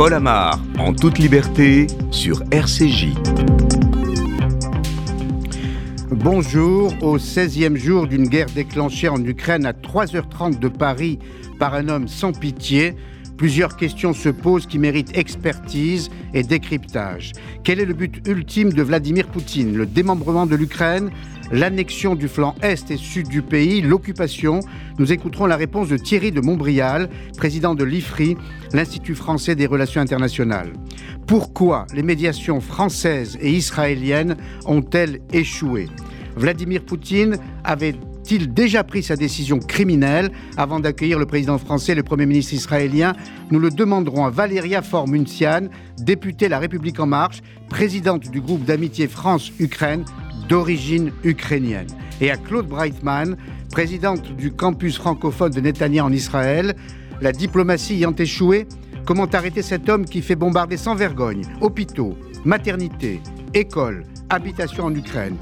Paul Amar, en toute liberté, sur RCJ. Bonjour, au 16e jour d'une guerre déclenchée en Ukraine à 3h30 de Paris par un homme sans pitié, plusieurs questions se posent qui méritent expertise et décryptage. Quel est le but ultime de Vladimir Poutine? Le démembrement de l'Ukraine? L'annexion du flanc est et sud du pays, l'occupation. Nous écouterons la réponse de Thierry de Montbrial, président de l'IFRI, l'Institut français des relations internationales. Pourquoi les médiations françaises et israéliennes ont-elles échoué? Vladimir Poutine avait-il déjà pris sa décision criminelle? Avant d'accueillir le président français et le Premier ministre israélien Nous le demanderons à Valéria Formuntian, députée La République En Marche, présidente du groupe d'amitié France-Ukraine, d'origine ukrainienne. Et à Claude Breitman, présidente du campus francophone de Netanya en Israël, la diplomatie ayant échoué, comment arrêter cet homme qui fait bombarder sans vergogne hôpitaux, maternités, écoles, habitations en Ukraine?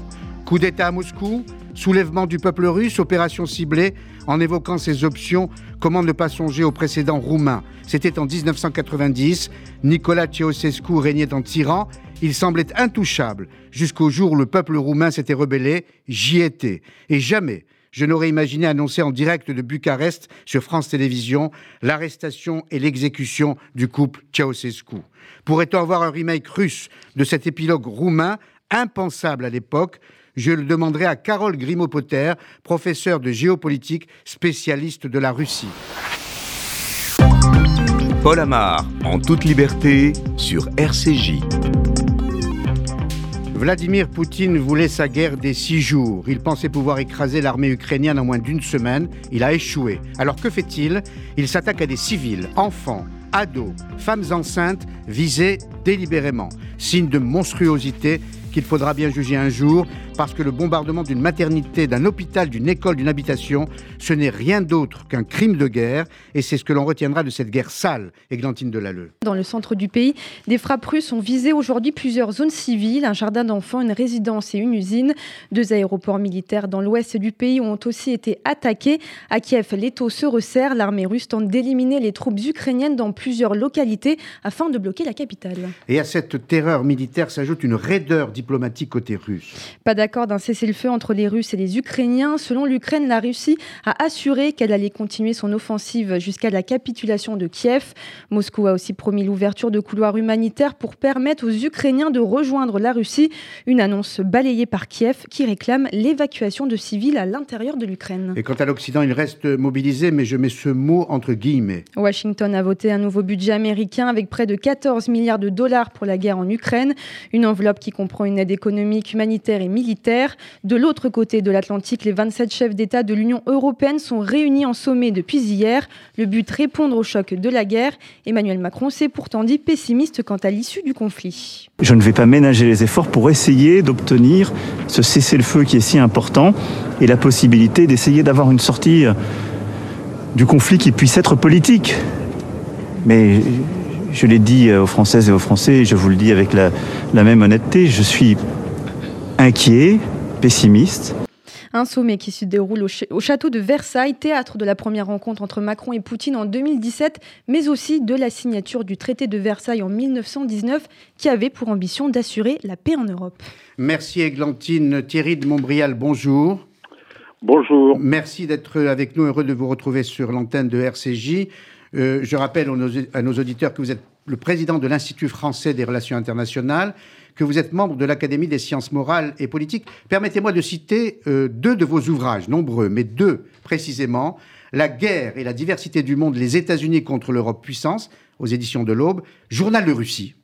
Coup d'État à Moscou? Soulèvement du peuple russe, opération ciblée, en évoquant ces options, comment ne pas songer au précédent roumain C'était en 1990, Nicolas Ceausescu régnait en tyran, il semblait intouchable, jusqu'au jour où le peuple roumain s'était rebellé, j'y étais. Et jamais je n'aurais imaginé annoncer en direct de Bucarest sur France Télévisions l'arrestation et l'exécution du couple Ceausescu. Pourrait-on avoir un remake russe de cet épilogue roumain, impensable à l'époque je le demanderai à Carole Grimaud-Potter, professeure de géopolitique, spécialiste de la Russie. Paul Amar, en toute liberté, sur RCJ. Vladimir Poutine voulait sa guerre des six jours. Il pensait pouvoir écraser l'armée ukrainienne en moins d'une semaine. Il a échoué. Alors que fait-il? Il s'attaque à des civils, enfants, ados, femmes enceintes, visés délibérément. Signe de monstruosité qu'il faudra bien juger un jour, parce que le bombardement d'une maternité, d'un hôpital, d'une école, d'une habitation, ce n'est rien d'autre qu'un crime de guerre, et c'est ce que l'on retiendra de cette guerre sale, Églantine Delalleux. Dans le centre du pays, des frappes russes ont visé aujourd'hui plusieurs zones civiles, un jardin d'enfants, une résidence et une usine. Deux aéroports militaires dans l'ouest du pays ont aussi été attaqués. À Kiev, l'étau se resserre, l'armée russe tente d'éliminer les troupes ukrainiennes dans plusieurs localités afin de bloquer la capitale. Et à cette terreur militaire s'ajoute une raideur diplomatique côté russe. Pas d'accord d'un cessez-le-feu entre les Russes et les Ukrainiens. Selon l'Ukraine, la Russie a assuré qu'elle allait continuer son offensive jusqu'à la capitulation de Kiev. Moscou a aussi promis l'ouverture de couloirs humanitaires pour permettre aux Ukrainiens de rejoindre la Russie. Une annonce balayée par Kiev qui réclame l'évacuation de civils à l'intérieur de l'Ukraine. Et quant à l'Occident, il reste mobilisé, mais je mets ce mot entre guillemets. Washington a voté un nouveau budget américain avec près de 14 milliards de dollars pour la guerre en Ukraine. Une enveloppe qui comprend une aide économique, humanitaire et militaire. De l'autre côté de l'Atlantique, les 27 chefs d'État de l'Union européenne sont réunis en sommet depuis hier. Le but, répondre au choc de la guerre. Emmanuel Macron s'est pourtant dit pessimiste quant à l'issue du conflit. Je ne vais pas ménager les efforts pour essayer d'obtenir ce cessez-le-feu qui est si important et la possibilité d'essayer d'avoir une sortie euh, du conflit qui puisse être politique. Mais je l'ai dit aux Françaises et aux Français, et je vous le dis avec la même honnêteté, je suis inquiet, pessimiste. Un sommet qui se déroule au, château de Versailles, théâtre de la première rencontre entre Macron et Poutine en 2017, mais aussi de la signature du traité de Versailles en 1919, qui avait pour ambition d'assurer la paix en Europe. Merci Églantine. Thierry de Montbrial, bonjour. Bonjour. Merci d'être avec nous, heureux de vous retrouver sur l'antenne de RCJ. Euh, je rappelle à nos auditeurs que vous êtes le président de l'Institut français des relations internationales, que vous êtes membre de l'Académie des sciences morales et politiques. Permettez-moi de citer euh, deux de vos ouvrages, nombreux, mais deux précisément. La guerre et la diversité du monde, les États-Unis contre l'Europe puissance, aux éditions de l'Aube. Journal de Russie,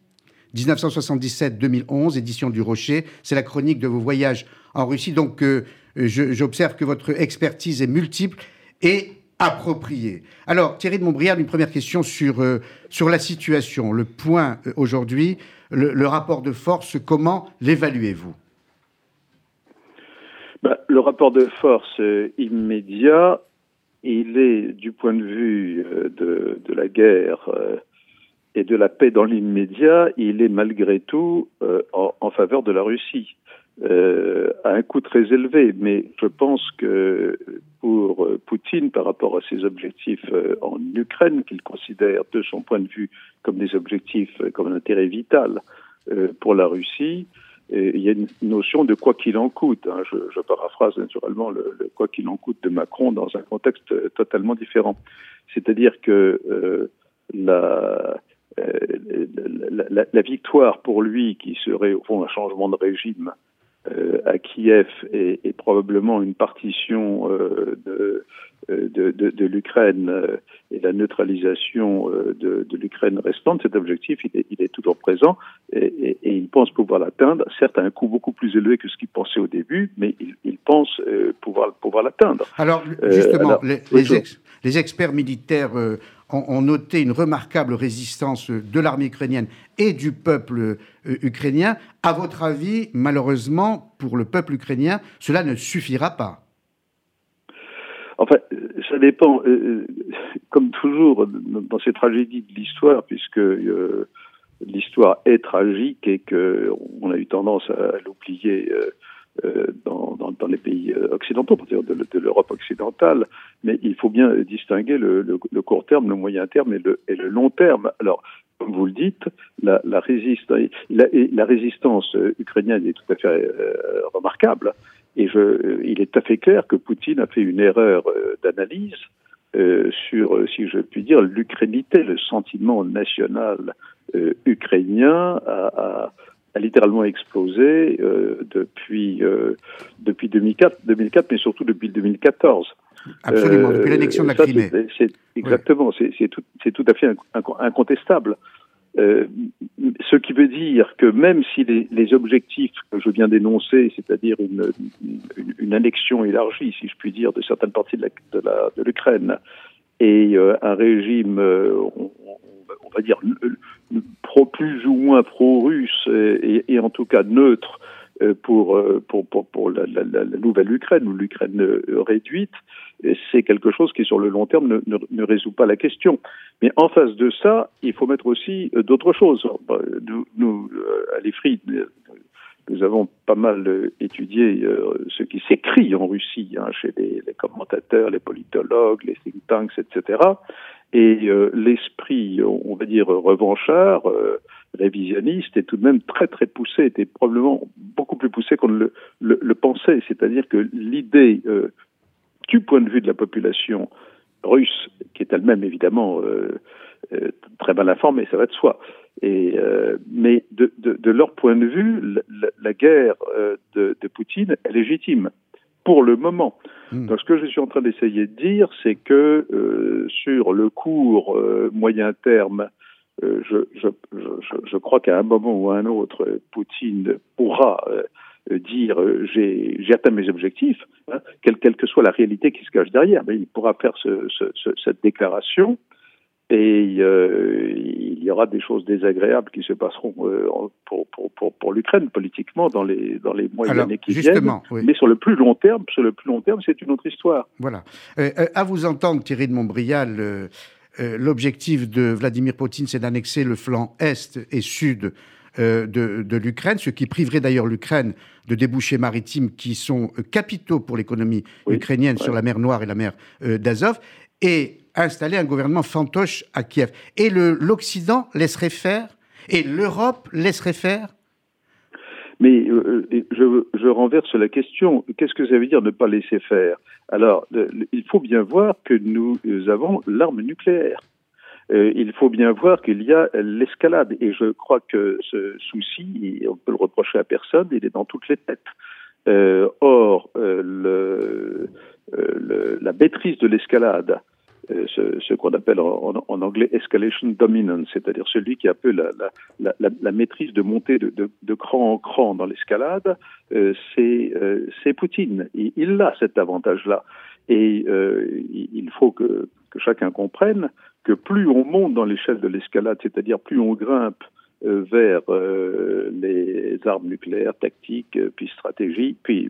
1977-2011, édition du Rocher. C'est la chronique de vos voyages en Russie. Donc, euh, j'observe que votre expertise est multiple et Alors, Thierry de Montbrial, une première question sur, euh, sur la situation. Le point aujourd'hui, le, rapport de force, comment l'évaluez-vous? Ben, Le rapport de force euh, immédiat, il est du point de vue euh, de, la guerre euh, et de la paix dans l'immédiat, il est malgré tout en, faveur de la Russie. Euh, à un coût très élevé. Mais je pense que pour Poutine, par rapport à ses objectifs euh, en Ukraine, qu'il considère de son point de vue comme des objectifs, euh, comme un intérêt vital pour la Russie, il y a une notion de quoi qu'il en coûte. Hein. Je, paraphrase naturellement le, quoi qu'il en coûte de Macron dans un contexte totalement différent. C'est-à-dire que la, la, victoire pour lui, qui serait au fond un changement de régime à Kiev est, probablement une partition euh, de, de, de, de l'Ukraine euh, et la neutralisation euh, de, de l'Ukraine restante, cet objectif, il est, il est toujours présent et, et, et, il pense pouvoir l'atteindre, certes à un coût beaucoup plus élevé que ce qu'il pensait au début, mais il, il pense euh, pouvoir, pouvoir l'atteindre. Alors, justement, alors, les, les, ex, les, experts militaires ont, noté une remarquable résistance de l'armée ukrainienne et du peuple euh, ukrainien. À votre avis, malheureusement, pour le peuple ukrainien, cela ne suffira pas ça dépend. Euh, comme toujours dans ces tragédies de l'histoire, puisque euh, l'histoire est tragique et qu'on a eu tendance à l'oublier euh, euh, dans, les pays euh, occidentaux, de, de l'Europe occidentale, mais il faut bien distinguer le, court terme, le moyen terme et le, long terme. Alors, comme vous le dites, la, résistance, ukrainienne est tout à fait euh, remarquable, et je, il est tout à fait clair que Poutine a fait une erreur euh, d'analyse euh, sur, si je puis dire, l'ukrainité, le sentiment national ukrainien a, a a littéralement explosé euh, depuis euh, depuis 2004, 2004, mais surtout depuis 2014. Absolument, depuis l'annexion de la Crimée. Exactement, oui. c'est, tout, tout, à fait incontestable. Euh, ce qui veut dire que même si les, objectifs que je viens d'énoncer, c'est-à-dire une, une, annexion élargie, si je puis dire, de certaines parties de, l'Ukraine et euh, un régime, euh, on, va dire, pro, plus ou moins pro-russe et, et, en tout cas neutre pour, pour, pour, la, la, nouvelle Ukraine ou l'Ukraine réduite, c'est quelque chose qui sur le long terme ne, ne, ne, résout pas la question. Mais en face de ça, il faut mettre aussi euh, d'autres choses. Nous, nous à l'EFRI, nous avons pas mal étudié ce qui s'écrit en Russie, hein, chez les, commentateurs, les politologues, les think tanks, etc. Et euh, l'esprit, on va dire, revanchard, euh, révisionniste, est tout de même très très poussé, était probablement beaucoup plus poussé qu'on le, le, pensait. C'est-à-dire que l'idée, euh, du point de vue de la population russe, qui est elle-même évidemment euh, euh, très mal informée, ça va de soi, et, mais de, de, de, leur point de vue, la, la guerre de, de Poutine est légitime pour le moment. Mmh. Donc, ce que je suis en train d'essayer de dire, c'est que euh, sur le court euh, moyen terme, euh, je, je, je, je, crois qu'à un moment ou à un autre, Poutine pourra dire j'ai atteint mes objectifs, hein, quelle, quelle, que soit la réalité qui se cache derrière, mais il pourra faire ce, ce, ce, cette déclaration et euh, il y aura des choses désagréables qui se passeront euh, pour, pour, pour, pour l'Ukraine politiquement dans les, dans les mois et années qui viennent. Oui. Mais sur le plus long terme, sur le plus long terme, c'est une autre histoire. Voilà. Euh, à vous entendre, Thierry de Montbrial, euh, l'objectif de Vladimir Poutine, c'est d'annexer le flanc est et sud de, de l'Ukraine, ce qui priverait d'ailleurs l'Ukraine de débouchés maritimes qui sont capitaux pour l'économie oui, ukrainienne ouais. sur la mer Noire et la mer d'Azov. Et installer un gouvernement fantoche à Kiev. Et l'Occident laisserait faire Et l'Europe laisserait faire? Mais euh, je, je, renverse la question. Qu'est-ce que ça veut dire ne pas laisser faire? Alors, il faut bien voir que nous avons l'arme nucléaire. Euh, il faut bien voir qu'il y a l'escalade. Et je crois que ce souci, on peut le reprocher à personne, il est dans toutes les têtes. Euh, or, euh, la maîtrise de l'escalade, ce, qu'on appelle en, anglais escalation dominance, c'est-à-dire celui qui a peu la, maîtrise de monter de, cran en cran dans l'escalade, c'est Poutine. Il, a cet avantage-là. Et il faut que, chacun comprenne que plus on monte dans l'échelle de l'escalade, c'est-à-dire plus on grimpe euh, vers les armes nucléaires tactiques, puis stratégiques, puis,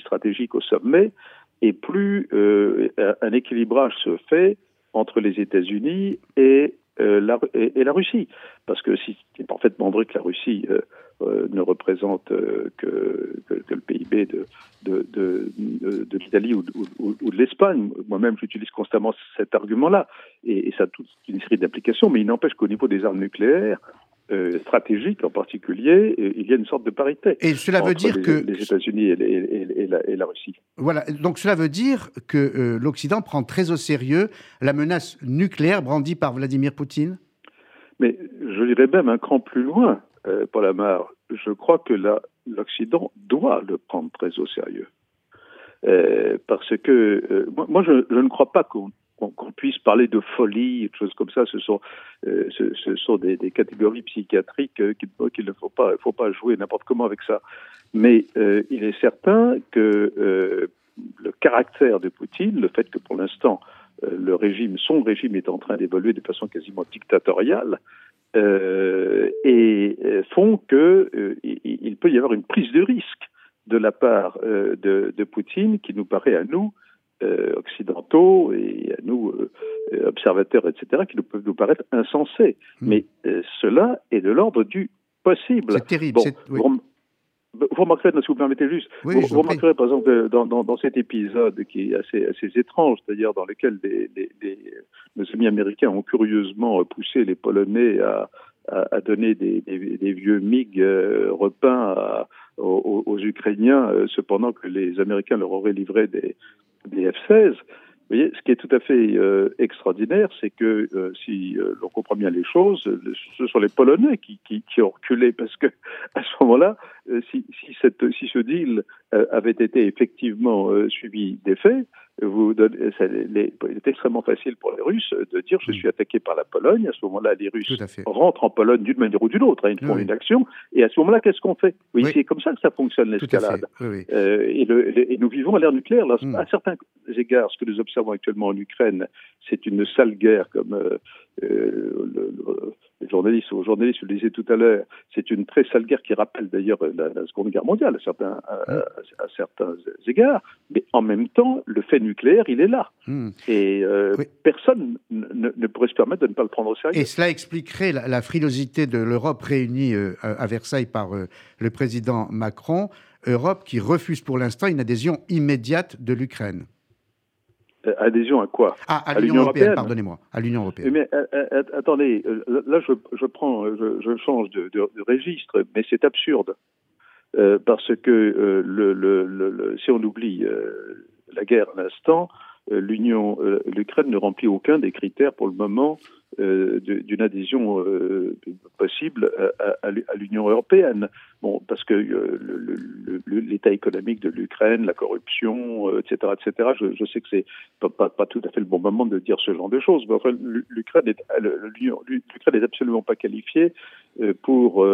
stratégiques au sommet, et plus euh, un équilibrage se fait entre les États-Unis et la, et, la Russie. Parce que si c'est parfaitement vrai que la Russie ne représente que, le PIB de, l'Italie ou, de l'Espagne, moi-même j'utilise constamment cet argument-là, et, et, ça a toute une série d'applications, mais il n'empêche qu'au niveau des armes nucléaires, euh, stratégique en particulier, il y a une sorte de parité. Et cela veut dire que les États-Unis et, la, Russie. Voilà. Donc cela veut dire que euh, l'Occident prend très au sérieux la menace nucléaire brandie par Vladimir Poutine? Mais je dirais même un cran plus loin, euh, Paul Amar. Je crois que l'Occident doit le prendre très au sérieux. Euh, parce que moi, je, je, ne crois pas qu'on qu'on puisse parler de folie, de choses comme ça, ce sont, euh, ce, sont des, catégories psychiatriques euh, qu'il ne faut pas, jouer n'importe comment avec ça. Mais euh, il est certain que le caractère de Poutine, le fait que pour l'instant le régime, son régime est en train d'évoluer de façon quasiment dictatoriale, et font que il, peut y avoir une prise de risque de la part de, Poutine qui nous paraît à nous occidentaux et à nous, euh, observateurs, etc., qui nous peuvent nous paraître insensés. Hmm. Mais euh, cela est de l'ordre du possible. C'est terrible. vous, remarquerez, si vous permettez juste, vous, remarquerez par exemple dans, dans, dans, cet épisode qui est assez, assez étrange, c'est-à-dire dans lequel les, les, les, nos amis américains ont curieusement poussé les Polonais à, à, donner des, des, vieux MiG repeints aux, aux, Ukrainiens, cependant que les Américains leur auraient livré des, des F-16. Vous voyez, ce qui est tout à fait euh, extraordinaire, c'est que euh, si euh, l'on comprend bien les choses, ce sont les Polonais qui, ont reculé parce que à ce moment-là, si, si, si ce deal avait été effectivement suivi des faits, vous il est extrêmement facile pour les Russes de dire je mm. suis attaqué par la Pologne. À ce moment-là, les Russes rentrent en Pologne d'une manière ou d'une autre, hein, ils font une action. Et à ce moment-là, qu'est-ce qu'on fait? Oui, c'est comme ça que ça fonctionne l'escalade. Euh, et, et, nous vivons à l'ère nucléaire. Là, mm. À certains égards, ce que nous observons actuellement en Ukraine, c'est une sale guerre, comme euh, euh, le, les journalistes ou journalistes le disaient tout à l'heure, c'est une très sale guerre qui rappelle d'ailleurs la, Seconde Guerre mondiale à certains, à, certains égards, mais en même temps, le fait nucléaire, il est là. Hmm. Et euh, personne ne, pourrait se permettre de ne pas le prendre au sérieux. Et cela expliquerait la, frilosité de l'Europe réunie euh, à Versailles par euh, le président Macron, Europe qui refuse pour l'instant une adhésion immédiate de l'Ukraine. Euh, adhésion à quoi? Ah, à, l'Union européenne, pardonnez-moi, à l'Union européenne. Mais euh, euh, attendez, là je, je prends, je, change de, de, registre, mais c'est absurde. Parce que le, le, si on oublie la guerre à l'instant, l'Union, l'Ukraine ne remplit aucun des critères pour le moment euh, d'une adhésion euh, possible à, l'Union européenne. Bon, parce que euh, l'état économique de l'Ukraine, la corruption, etc., etc. Je, sais que c'est pas, pas, tout à fait le bon moment de dire ce genre de choses, l'Ukraine est absolument pas qualifiée pour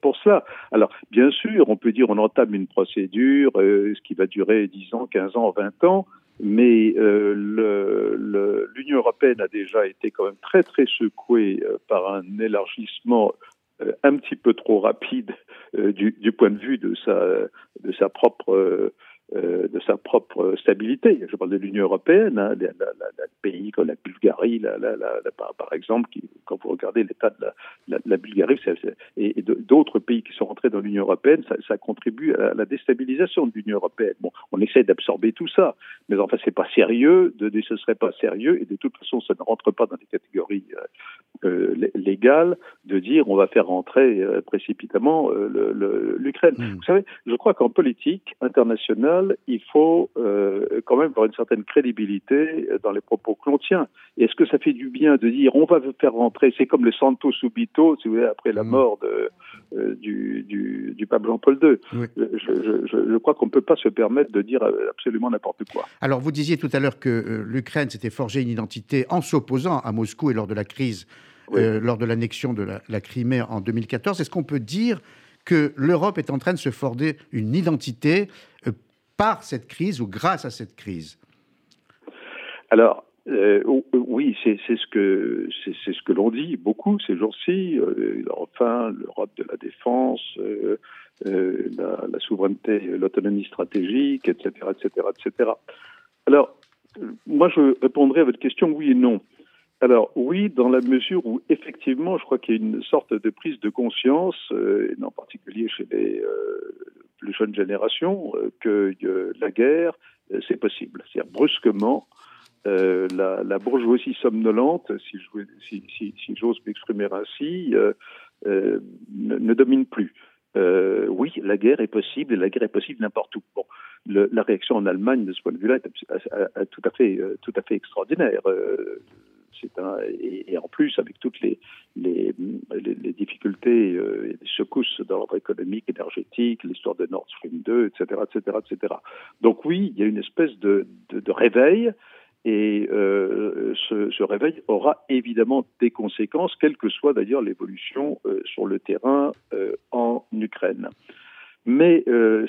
pour cela. Alors, bien sûr, on peut dire on entame une procédure, ce qui va durer 10 ans, 15 ans, 20 ans mais euh, l'Union européenne a déjà été quand même très très secouée euh, par un élargissement euh, un petit peu trop rapide du, du, point de vue de sa, de sa propre euh, de sa propre stabilité. Je parle de l'Union européenne, hein, des pays comme la Bulgarie, la, la, par, par, exemple, qui, quand vous regardez l'état de la, Bulgarie et, d'autres pays qui sont rentrés dans l'Union européenne, ça, ça, contribue à la déstabilisation de l'Union européenne. Bon, on essaie d'absorber tout ça, mais enfin, c'est pas sérieux, de, ce serait pas sérieux, et de toute façon, ça ne rentre pas dans les catégories euh, euh légales de dire on va faire rentrer euh, précipitamment l'Ukraine. Mmh. Vous savez, je crois qu'en politique internationale, il faut euh, quand même avoir une certaine crédibilité dans les propos que l'on tient. Est-ce que ça fait du bien de dire on va faire rentrer, c'est comme le Santo Subito, si vous voulez, après la mm. mort de, euh, du, du, pape Jean-Paul II. Je, crois qu'on ne peut pas se permettre de dire absolument n'importe quoi. Alors vous disiez tout à l'heure que euh, l'Ukraine s'était forgé une identité en s'opposant à Moscou et lors de la crise, lors de l'annexion de la, la Crimée en 2014. Est-ce qu'on peut dire que l'Europe est en train de se forger une identité par cette crise ou grâce à cette crise Alors, euh, oui, c'est ce que ce que l'on dit beaucoup ces jours-ci. Euh, enfin, l'Europe de la défense, euh, la, souveraineté, l'autonomie stratégique, etc., etc., etc. Alors, moi, je répondrai à votre question oui et non. Alors oui, dans la mesure où effectivement, je crois qu'il y a une sorte de prise de conscience, euh, en particulier chez les euh, plus jeunes générations, euh, que la guerre, c'est possible. C'est-à-dire brusquement, la, bourgeoisie somnolente, si, j'ose m'exprimer ainsi, ne, ne, domine plus. oui, la guerre est possible et la guerre est possible n'importe où. Bon, la réaction en Allemagne de ce point de vue-là est, tout à fait, tout à fait extraordinaire un, et, en plus, avec toutes les, difficultés euh, les secousses dans l'ordre économique, énergétique, l'histoire de Nord Stream 2, etc., etc., etc. Donc oui, il y a une espèce de, réveil et euh, ce, réveil aura évidemment des conséquences, quelle que soit d'ailleurs l'évolution euh, sur le terrain en Ukraine. Mais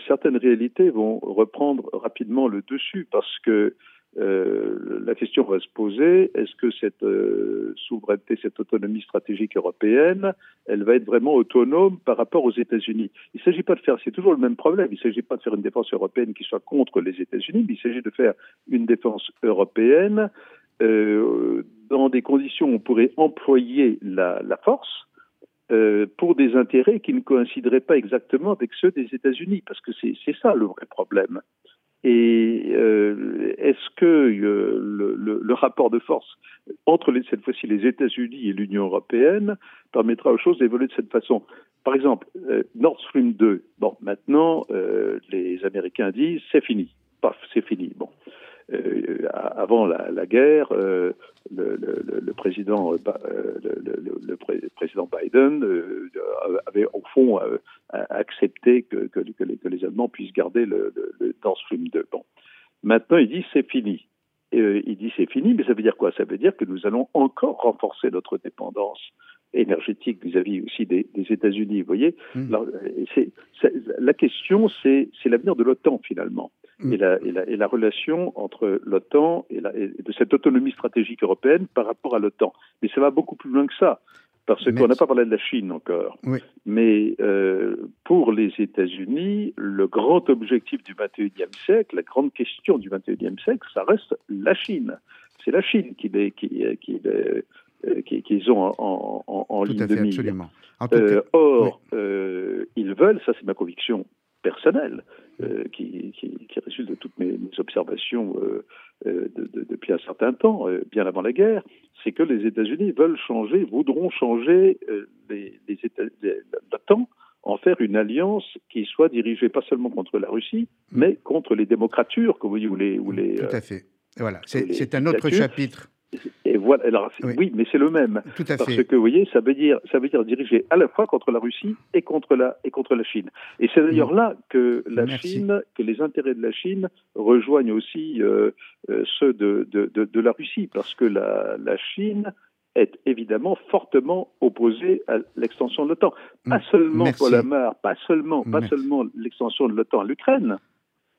certaines réalités vont reprendre rapidement le dessus parce que euh, la question va se poser est-ce que cette euh, souveraineté, cette autonomie stratégique européenne, elle va être vraiment autonome par rapport aux États-Unis? Il ne s'agit pas de faire, c'est toujours le même problème. Il ne s'agit pas de faire une défense européenne qui soit contre les États-Unis, mais il s'agit de faire une défense européenne euh, dans des conditions où on pourrait employer la, force. Pour des intérêts qui ne coïncideraient pas exactement avec ceux des États-Unis, parce que c'est ça le vrai problème. Et euh, est-ce que euh, le, le, le, rapport de force entre les, cette fois-ci les États-Unis et l'Union européenne permettra aux choses d'évoluer de cette façon? Par exemple, euh, Nord Stream 2. Bon, maintenant, euh, les Américains disent c'est fini. Paf, c'est fini. Bon. Euh, avant la, la guerre, euh, le, le, le, président, euh, le, président Biden avait au fond accepté que, que, que, les, que, les, Allemands puissent garder le, le, Nord Stream 2. Bon. Maintenant, il dit c'est fini. Et, il dit c'est fini, mais ça veut dire quoi? Ça veut dire que nous allons encore renforcer notre dépendance énergétique vis-à-vis aussi des, des États-Unis. Vous voyez, mmh. la question, c'est l'avenir de l'OTAN finalement. Et, la, et, la, et, la, relation entre l'OTAN et, et, de cette autonomie stratégique européenne par rapport à l'OTAN. Mais ça va beaucoup plus loin que ça, parce qu'on n'a pas parlé de la Chine encore. Oui. Mais euh, pour les États-Unis, le grand objectif du 21e siècle, la grande question du 21e siècle, ça reste la Chine. C'est la Chine qui les, qui, qui, euh, qu'ils ont en, en, en ligne de mire. Euh, or, oui. euh, ils veulent, ça c'est ma conviction personnelle, euh, qui, qui, qui, résulte de toutes mes, mes observations euh, euh de, de, depuis un certain temps, bien avant la guerre, c'est que les États-Unis veulent changer, voudront changer les, les États, l'OTAN en faire une alliance qui soit dirigée pas seulement contre la Russie, mm. mais contre les démocratures, comme vous dites, ou les, ou les. Tout à fait. Voilà, c'est un autre chapitre. Et voilà. Alors, oui. oui mais c'est le même. Tout à parce fait. que vous voyez, ça veut dire, ça veut dire diriger à la fois contre la Russie et contre la et contre la Chine. Et c'est d'ailleurs là que la Merci. Chine, que les intérêts de la Chine rejoignent aussi euh, euh, ceux de, de, de, de, la Russie, parce que la, la Chine est évidemment fortement opposée à l'extension de l'OTAN. Pas seulement Merci. Paul Amar, pas seulement, pas Merci. seulement l'extension de l'OTAN à l'Ukraine,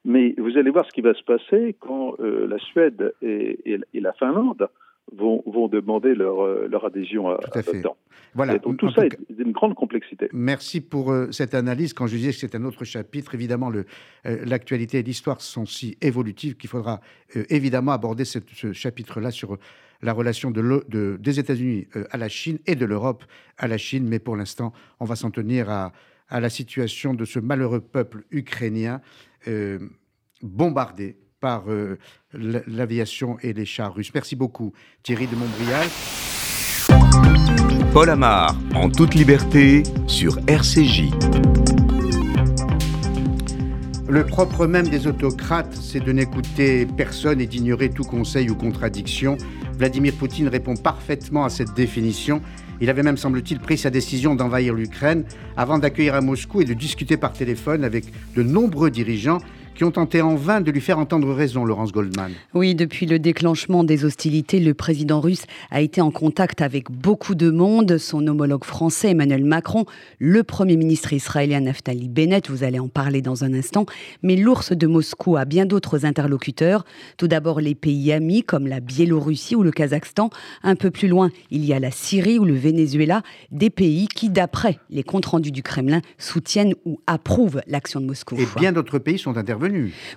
mais vous allez voir ce qui va se passer quand euh, la Suède et, et, et, la Finlande vont, vont demander leur, euh, leur adhésion à, tout à, à l'OTAN. Voilà. Et donc tout en ça est d'une grande complexité. Merci pour euh, cette analyse. Quand je disais que c'est un autre chapitre, évidemment, euh, l'actualité et l'histoire sont si évolutives qu'il faudra évidemment aborder cette, ce chapitre-là sur la relation de le, de, des États-Unis à la Chine et de l'Europe à la Chine. Mais pour l'instant, on va s'en tenir à, à, la situation de ce malheureux peuple ukrainien euh, bombardé par euh, l'aviation et les chars russes. Merci beaucoup, Thierry de Montbrial. Paul Amar, en toute liberté, sur RCJ. Le propre même des autocrates, c'est de n'écouter personne et d'ignorer tout conseil ou contradiction. Vladimir Poutine répond parfaitement à cette définition. Il avait même, semble-t-il, pris sa décision d'envahir l'Ukraine avant d'accueillir à Moscou et de discuter par téléphone avec de nombreux dirigeants qui ont tenté en vain de lui faire entendre raison, Laurence Goldman. Oui, depuis le déclenchement des hostilités, le président russe a été en contact avec beaucoup de monde. Son homologue français, Emmanuel Macron, le premier ministre israélien Naftali Bennett, vous allez en parler dans un instant, mais l'ours de Moscou a bien d'autres interlocuteurs. Tout d'abord les pays amis comme la Biélorussie ou le Kazakhstan. Un peu plus loin, il y a la Syrie ou le Venezuela, des pays qui, d'après les comptes rendus du Kremlin, soutiennent ou approuvent l'action de Moscou. Et bien d'autres pays sont intervenus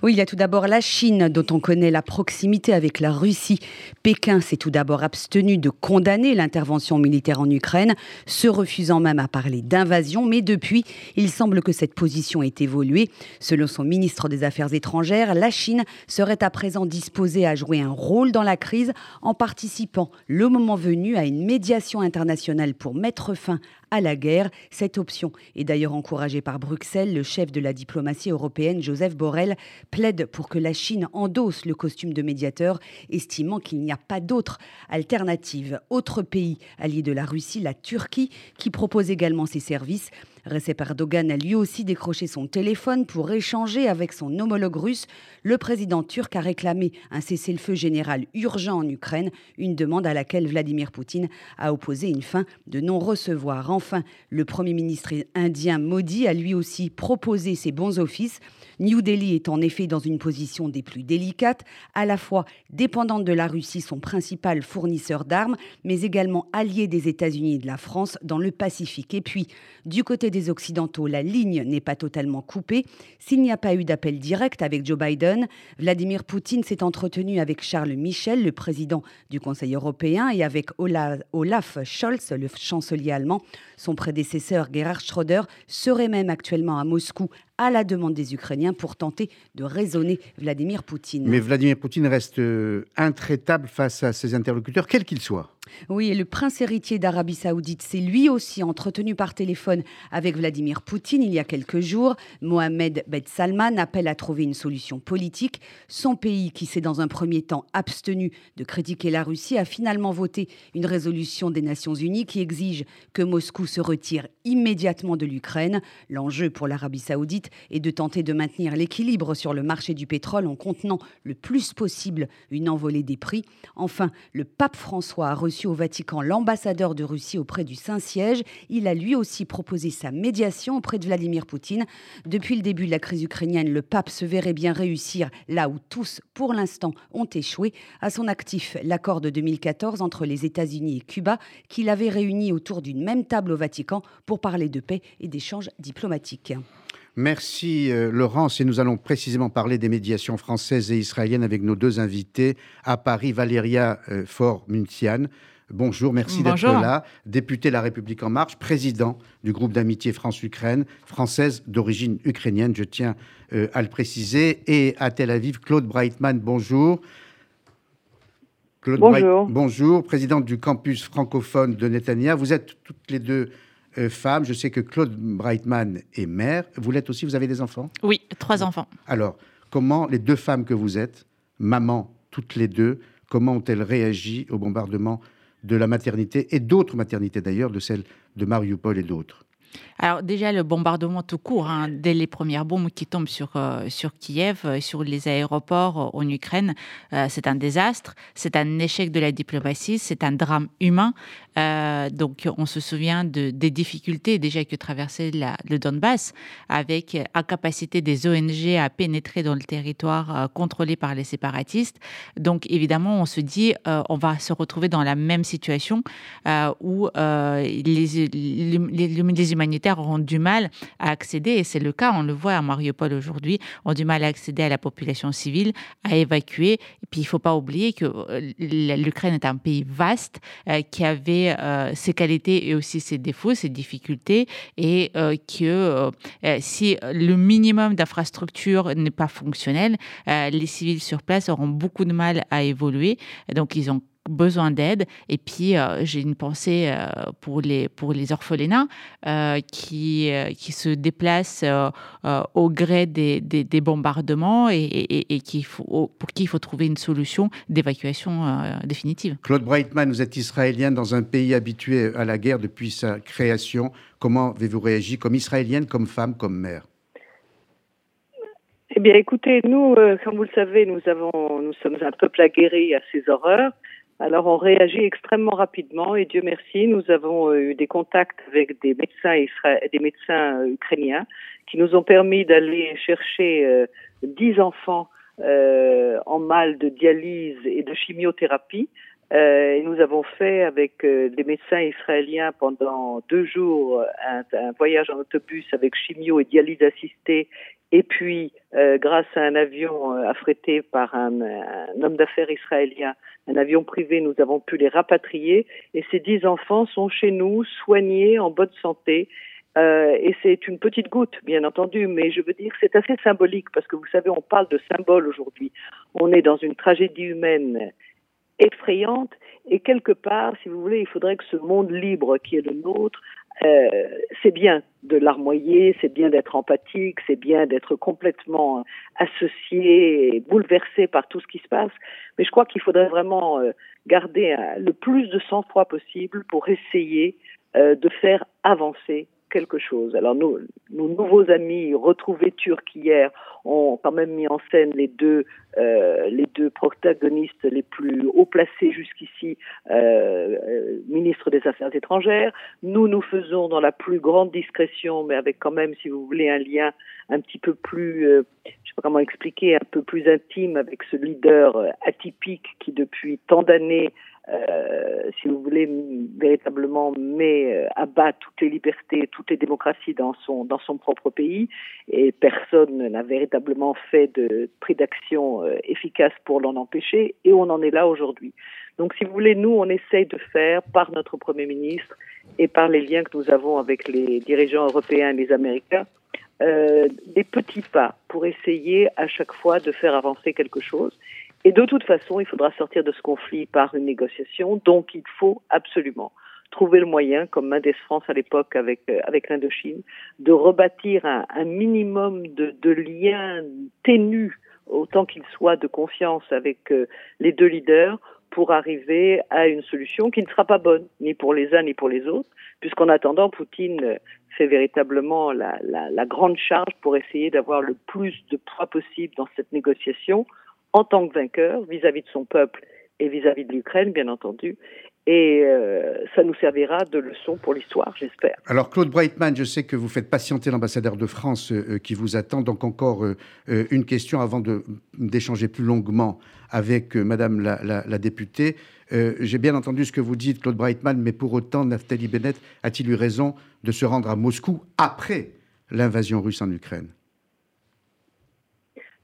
Oui, il y a tout d'abord la Chine, dont on connaît la proximité avec la Russie. Pékin s'est tout d'abord abstenu de condamner l'intervention militaire en Ukraine, se refusant même à parler d'invasion, mais depuis, il semble que cette position ait évolué. Selon son ministre des Affaires étrangères, la Chine serait à présent disposée à jouer un rôle dans la crise en participant, le moment venu, à une médiation internationale pour mettre fin à la guerre. Cette option est d'ailleurs encouragée par Bruxelles. Le chef de la diplomatie européenne, Joseph Borrell, plaide pour que la Chine endosse le costume de médiateur, estimant qu'il n'y a pas d'autre alternative. Autre pays allié de la Russie, la Turquie, qui propose également ses services. Recep Erdogan a lui aussi décroché son téléphone pour échanger avec son homologue russe. Le président turc a réclamé un cessez-le-feu général urgent en Ukraine, une demande à laquelle Vladimir Poutine a opposé une fin de non-recevoir. Enfin, le Premier ministre indien Modi a lui aussi proposé ses bons offices. New Delhi est en effet dans une position des plus délicates, à la fois dépendante de la Russie, son principal fournisseur d'armes, mais également alliée des États-Unis et de la France dans le Pacifique. Et puis, du côté des Occidentaux, la ligne n'est pas totalement coupée. S'il n'y a pas eu d'appel direct avec Joe Biden, Vladimir Poutine s'est entretenu avec Charles Michel, le président du Conseil européen, et avec Olaf Scholz, le chancelier allemand. Son prédécesseur, Gerhard Schröder, serait même actuellement à Moscou à la demande des Ukrainiens pour tenter de raisonner Vladimir Poutine. Mais Vladimir Poutine reste euh, intraitable face à ses interlocuteurs, quels qu'ils soient. Oui, et le prince héritier d'Arabie saoudite s'est lui aussi entretenu par téléphone avec Vladimir Poutine il y a quelques jours. Mohamed Ben Salman appelle à trouver une solution politique. Son pays, qui s'est dans un premier temps abstenu de critiquer la Russie, a finalement voté une résolution des Nations Unies qui exige que Moscou se retire immédiatement de l'Ukraine. L'enjeu pour l'Arabie saoudite est de tenter de maintenir l'équilibre sur le marché du pétrole en contenant le plus possible une envolée des prix. Enfin, le pape François a reçu au Vatican l'ambassadeur de Russie auprès du Saint-Siège. Il a lui aussi proposé sa médiation auprès de Vladimir Poutine. Depuis le début de la crise ukrainienne, le pape se verrait bien réussir là où tous, pour l'instant, ont échoué. À son actif, l'accord de 2014 entre les États-Unis et Cuba, qu'il avait réuni autour d'une même table au Vatican pour parler de paix et d'échanges diplomatiques. Merci euh, Laurence et nous allons précisément parler des médiations françaises et israéliennes avec nos deux invités à Paris, Valéria euh, Faure-Muncian. Bonjour, merci d'être là. Député La République En Marche, président du groupe d'amitié France-Ukraine, française d'origine ukrainienne, je tiens euh, à le préciser. Et à Tel Aviv, Claude Breitman, bonjour. Claude bonjour. bonjour, présidente du campus francophone de Netanya. Vous êtes toutes les deux euh, femmes. Je sais que Claude Breitman est mère. Vous l'êtes aussi, vous avez des enfants? Oui, trois enfants. Alors, comment les deux femmes que vous êtes, maman toutes les deux, comment ont-elles réagi au bombardement de la maternité et d'autres maternités d'ailleurs, de celle de Mariupol et d'autres? Alors déjà, le bombardement tout court, hein, dès les premières bombes qui tombent sur, euh, sur Kiev, euh, sur les aéroports euh, en Ukraine, c'est un désastre, c'est un échec de la diplomatie, c'est un drame humain. donc on se souvient de, des difficultés déjà que traversait le Donbass, avec incapacité des ONG à pénétrer dans le territoire contrôlé par les séparatistes. Donc évidemment, on se dit, on va se retrouver dans la même situation où les, les, les, les humanitaires ont du mal à accéder, et c'est le cas, on le voit à Mariupol aujourd'hui, ont du mal à accéder à la population civile, à évacuer. Et puis il ne faut pas oublier que euh, l'Ukraine est un pays vaste euh, qui avait euh, ses qualités et aussi ses défauts, ses difficultés, et que si le minimum d'infrastructures n'est pas fonctionnel, les civils sur place auront beaucoup de mal à évoluer. Donc ils ont besoin d'aide. Et puis, euh, j'ai une pensée euh, pour, les, pour les orphelinats euh, qui, qui se déplacent au gré des, des, bombardements et, et, et faut, pour qui il faut trouver une solution d'évacuation définitive. Claude Breitman, vous êtes israélien dans un pays habitué à la guerre depuis sa création. Comment avez-vous réagi comme israélienne, comme femme, comme mère? Eh bien, écoutez, nous, comme vous le savez, nous avons, nous sommes un peuple aguerri à ces horreurs. Alors on réagit extrêmement rapidement et Dieu merci, nous avons euh, eu des contacts avec des médecins, des médecins euh, ukrainiens qui nous ont permis d'aller chercher euh, dix enfants en mal de dialyse et de chimiothérapie. et nous avons fait avec des médecins israéliens pendant deux jours un, voyage en autobus avec chimio et dialyse assistée Et puis, euh, grâce à un avion euh, affrété par un, homme d'affaires israélien, un avion privé, nous avons pu les rapatrier. Et ces dix enfants sont chez nous, soignés, en bonne santé. Euh, et c'est une petite goutte, bien entendu, mais je veux dire, c'est assez symbolique parce que vous savez, on parle de symbole aujourd'hui. On est dans une tragédie humaine effrayante et quelque part, si vous voulez, il faudrait que ce monde libre qui est le nôtre euh, c'est bien de larmoyer, c'est bien d'être empathique, c'est bien d'être complètement associé et bouleversé par tout ce qui se passe. Mais je crois qu'il faudrait vraiment euh, garder le plus de sang-froid possible pour essayer euh, de faire avancer quelque chose. Alors nos, nouveaux amis retrouvés turcs hier ont quand même mis en scène les deux euh, les deux protagonistes les plus haut placés jusqu'ici, euh, euh, ministre des Affaires étrangères. Nous nous faisons dans la plus grande discrétion, mais avec quand même, si vous voulez, un lien un petit peu plus, euh, je sais pas comment expliquer, un peu plus intime avec ce leader atypique qui depuis tant d'années euh, si vous voulez, véritablement met euh, à bas toutes les libertés, toutes les démocraties dans son, dans son propre pays, et personne n'a véritablement fait de prix d'action euh, efficace pour l'en empêcher, et on en est là aujourd'hui. Donc, si vous voulez, nous, on essaye de faire, par notre Premier ministre et par les liens que nous avons avec les dirigeants européens et les Américains, euh, des petits pas pour essayer à chaque fois de faire avancer quelque chose. Et de toute façon, il faudra sortir de ce conflit par une négociation. Donc, il faut absolument trouver le moyen, comme Mendes France à l'époque avec, euh, avec l'Indochine, de rebâtir un, un minimum de, de liens ténus, autant qu'il soit de confiance avec euh, les deux leaders, pour arriver à une solution qui ne sera pas bonne, ni pour les uns ni pour les autres, puisqu'en attendant, Poutine euh, fait véritablement la, la, la grande charge pour essayer d'avoir le plus de poids possible dans cette négociation en tant que vainqueur vis-à-vis de son peuple et vis-à-vis de l'Ukraine, bien entendu. Et euh, ça nous servira de leçon pour l'histoire, j'espère. Alors, Claude Breitman, je sais que vous faites patienter l'ambassadeur de France euh, qui vous attend. Donc, encore euh, une question avant d'échanger plus longuement avec Madame la, la, la députée. J'ai bien entendu ce que vous dites, Claude Breitman, mais pour autant, Naftali Bennett a-t-il eu raison de se rendre à Moscou après l'invasion russe en Ukraine?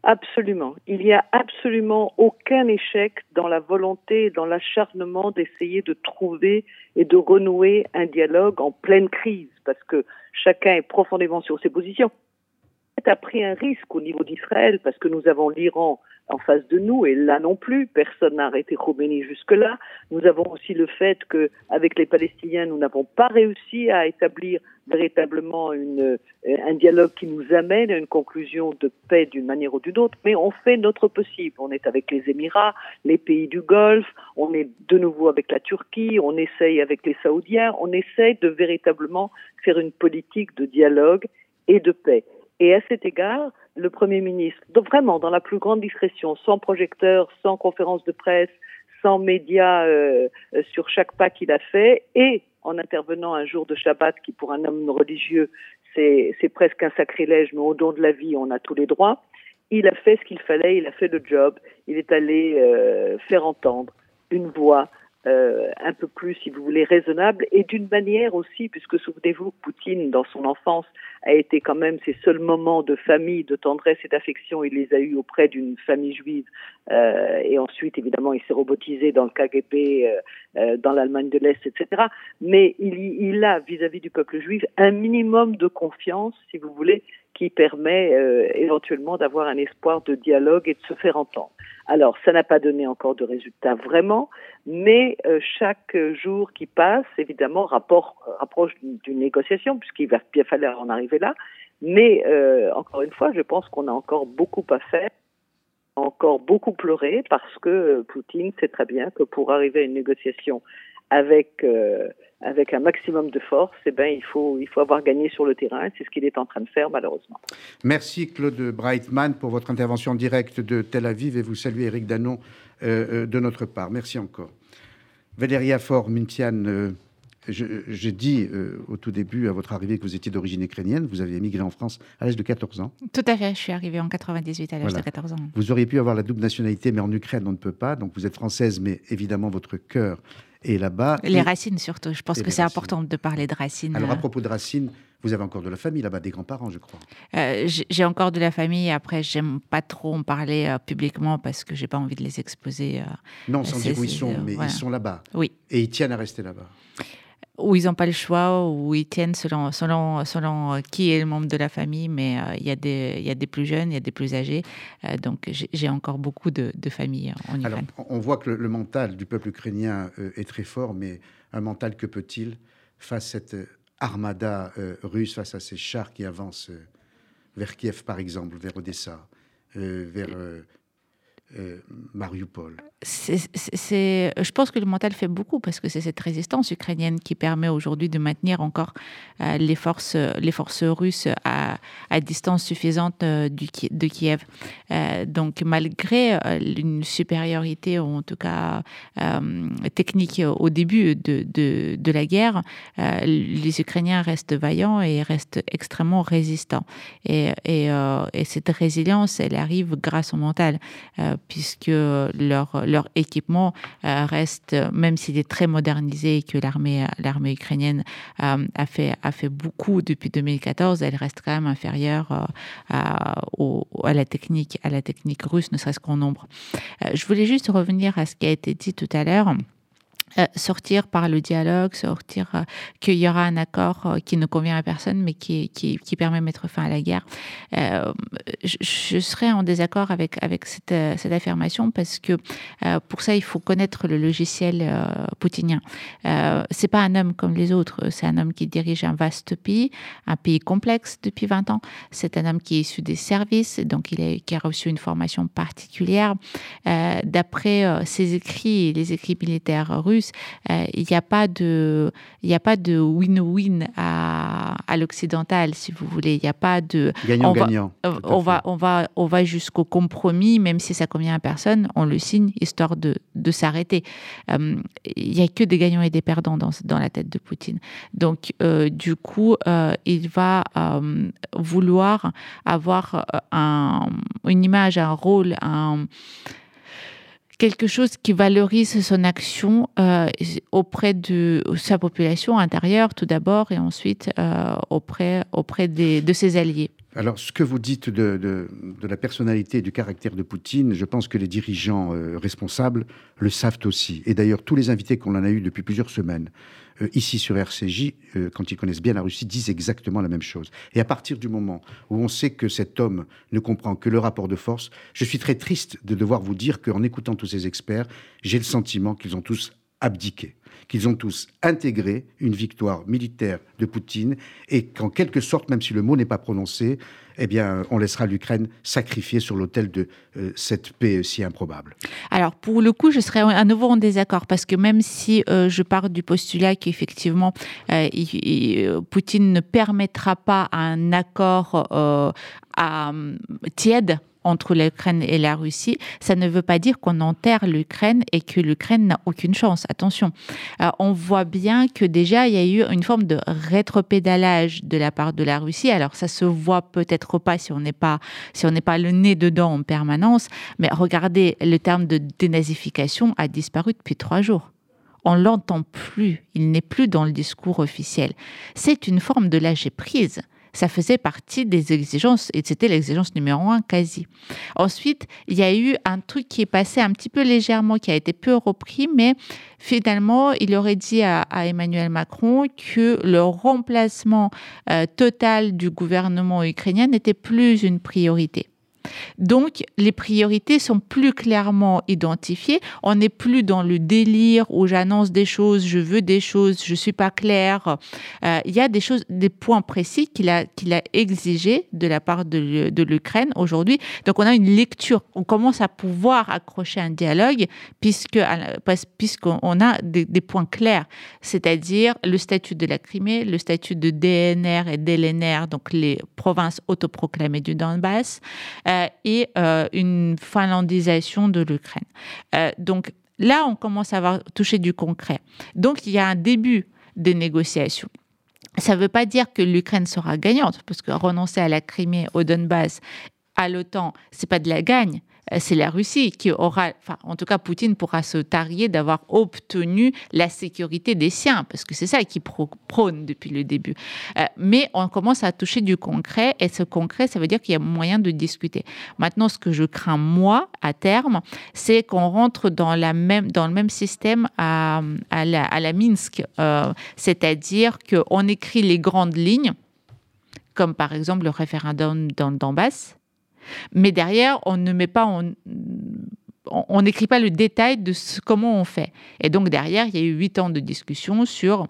Absolument. Il n'y a absolument aucun échec dans la volonté, dans l'acharnement d'essayer de trouver et de renouer un dialogue en pleine crise, parce que chacun est profondément sur ses positions. A pris un risque au niveau d'Israël, parce que nous avons l'Iran en face de nous, et là non plus, personne n'a arrêté Khomeini jusque-là. Nous avons aussi le fait que, avec les Palestiniens, nous n'avons pas réussi à établir véritablement euh, un dialogue qui nous amène à une conclusion de paix d'une manière ou d'une autre, mais on fait notre possible. On est avec les Émirats, les pays du Golfe, on est de nouveau avec la Turquie, on essaye avec les Saoudiens, on essaye de véritablement faire une politique de dialogue et de paix. Et à cet égard, le Premier ministre, vraiment dans la plus grande discrétion, sans projecteur, sans conférence de presse, sans médias euh, euh, sur chaque pas qu'il a fait, et en intervenant un jour de Shabbat, qui pour un homme religieux, c'est presque un sacrilège, mais au don de la vie, on a tous les droits, il a fait ce qu'il fallait, il a fait le job, il est allé euh, faire entendre une voix euh, un peu plus, si vous voulez, raisonnable, et d'une manière aussi, puisque souvenez-vous, Poutine, dans son enfance, a été quand même ses seuls moments de famille, de tendresse et d'affection, il les a eus auprès d'une famille juive, euh, et ensuite, évidemment, il s'est robotisé dans le KGB, euh, euh, dans l'Allemagne de l'Est, etc. Mais il, il a, vis-à-vis -vis du peuple juif, un minimum de confiance, si vous voulez, qui permet euh, éventuellement d'avoir un espoir de dialogue et de se faire entendre. Alors, ça n'a pas donné encore de résultats vraiment, mais euh, chaque jour qui passe, évidemment, rapproche d'une négociation, puisqu'il va bien falloir en arriver là. Mais euh, encore une fois, je pense qu'on a encore beaucoup à faire encore beaucoup pleuré parce que Poutine sait très bien que pour arriver à une négociation avec avec un maximum de force, eh ben, il, faut, il faut avoir gagné sur le terrain. C'est ce qu'il est en train de faire, malheureusement. Merci, Claude Breitman, pour votre intervention directe de Tel Aviv et vous saluez Eric Danon euh, euh, de notre part. Merci encore. Valéria Faure-Mintian, euh, j'ai dit euh, au tout début, à votre arrivée, que vous étiez d'origine ukrainienne. Vous avez émigré en France à l'âge de 14 ans. Tout à fait. Je suis arrivée en 98 à l'âge voilà. de 14 ans. Vous auriez pu avoir la double nationalité, mais en Ukraine, on ne peut pas. Donc vous êtes française, mais évidemment, votre cœur Et là-bas. Les racines surtout. Je pense que c'est important de parler de racines. Alors, à propos de racines, vous avez encore de la famille là-bas, des grands-parents, je crois. Euh, j'ai encore de la famille. Après, j'aime pas trop en parler euh, publiquement parce que j'ai pas envie de les exposer. Euh, non, sans dire où ils sont, mais ils sont là-bas. Oui. Et ils tiennent à rester là-bas où ils n'ont pas le choix, où ils tiennent selon, selon, selon euh, qui est le membre de la famille, mais euh, il y, a des, y a des plus jeunes, il y a des plus âgés. Euh, donc j'ai encore beaucoup de, familles en Ukraine. Alors, on voit que le, mental du peuple ukrainien est très fort, mais un mental que peut-il face à cette armada russe, face à ces chars qui avancent vers Kiev, par exemple, vers Odessa, vers euh, Mariupol c'est, Je pense que le mental fait beaucoup parce que c'est cette résistance ukrainienne qui permet aujourd'hui de maintenir encore euh, les, forces, les forces russes à, distance suffisante euh, de Kiev. donc malgré une supériorité, en tout cas technique au début de, la guerre, les Ukrainiens restent vaillants et restent extrêmement résistants. Et cette résilience, elle arrive grâce au mental puisque leur, leur équipement euh, reste, même s'il est très modernisé et que l'armée, ukrainienne euh, a, fait, a fait beaucoup depuis 2014, elle reste quand même inférieure euh, à, la technique, à la technique russe, ne serait-ce qu'en nombre. je voulais juste revenir à ce qui a été dit tout à l'heure. Euh, sortir par le dialogue, sortir euh, qu'il y aura un accord euh, qui ne convient à personne, mais qui, permet de mettre fin à la guerre. Je, serais en désaccord avec, cette, affirmation parce que pour ça, il faut connaître le logiciel poutinien. c'est pas un homme comme les autres, c'est un homme qui dirige un vaste pays, un pays complexe depuis 20 ans. C'est un homme qui est issu des services, donc il qui a reçu une formation particulière. D'après ses écrits, les écrits militaires russes, euh, il n'y a pas de, win-win à, à l'occidental, si vous voulez. Il n'y a pas de gagnant-gagnant. On, va, on va, on va, jusqu'au compromis, même si ça convient à personne, on le signe histoire de, de s'arrêter. Euh, il n'y a que des gagnants et des perdants dans, dans la tête de Poutine. Donc, euh, du coup, il va vouloir avoir un, une image, un rôle, un quelque chose qui valorise son action euh, auprès de sa population intérieure tout d'abord et ensuite euh, auprès, auprès des, de ses alliés. Alors, ce que vous dites de, de, la personnalité et du caractère de Poutine, je pense que les dirigeants euh, responsables le savent aussi. Et d'ailleurs, tous les invités qu'on en a eu depuis plusieurs semaines, euh, ici sur RCJ, euh, quand ils connaissent bien la Russie, disent exactement la même chose. Et à partir du moment où on sait que cet homme ne comprend que le rapport de force, je suis très triste de devoir vous dire qu'en écoutant tous ces experts, j'ai le sentiment qu'ils ont tous abdiqué, qu'ils ont tous intégré une victoire militaire de Poutine et qu'en quelque sorte, même si le mot n'est pas prononcé, eh bien, on laissera l'Ukraine sacrifiée sur l'autel de euh, cette paix si improbable. Alors, pour le coup, je serais à nouveau en désaccord parce que même si euh, je pars du postulat qu'effectivement, euh, Poutine ne permettra pas un accord à, tiède entre l'Ukraine et la Russie, ça ne veut pas dire qu'on enterre l'Ukraine et que l'Ukraine n'a aucune chance. Attention, euh, on voit bien que déjà il y a eu une forme de rétropédalage de la part de la Russie. Alors ça se voit peut-être pas si on n'est pas si on n'est pas le nez dedans en permanence, mais regardez, le terme de dénazification a disparu depuis trois jours. On l'entend plus, il n'est plus dans le discours officiel. C'est une forme de lâcher prise ça faisait partie des exigences et c'était l'exigence numéro un quasi. Ensuite, il y a eu un truc qui est passé un petit peu légèrement, qui a été peu repris, mais finalement, il aurait dit à, Emmanuel Macron que le remplacement euh, total du gouvernement ukrainien n'était plus une priorité. Donc, les priorités sont plus clairement identifiées. On n'est plus dans le délire où j'annonce des choses, je veux des choses, je suis pas clair. Euh, il y a des choses, des points précis qu'il a, qu'il a exigé de la part de, l'Ukraine aujourd'hui. Donc, on a une lecture. On commence à pouvoir accrocher un dialogue puisque, puisqu'on a des, des points clairs, c'est-à-dire le statut de la Crimée, le statut de DNR et d'LNR, donc les provinces autoproclamées du Donbass. Euh, et euh, une finlandisation de l'Ukraine. Euh, donc là, on commence à avoir touché du concret. Donc il y a un début des négociations. Ça ne veut pas dire que l'Ukraine sera gagnante, parce que renoncer à la Crimée, au Donbass, à l'OTAN, c'est pas de la gagne. Euh, c'est la Russie qui aura, enfin, en tout cas, Poutine pourra se tarier d'avoir obtenu la sécurité des siens, parce que c'est ça qui prône depuis le début. Euh, mais on commence à toucher du concret, et ce concret, ça veut dire qu'il y a moyen de discuter. Maintenant, ce que je crains, moi, à terme, c'est qu'on rentre dans, le même système à, à, la, à la Minsk, euh, c'est-à-dire qu'on écrit les grandes lignes, comme par exemple le référendum dans le Donbass, mais derrière, on ne met pas on n'écrit pas le détail de ce, comment on fait. Et donc derrière, il y a eu huit ans de discussion sur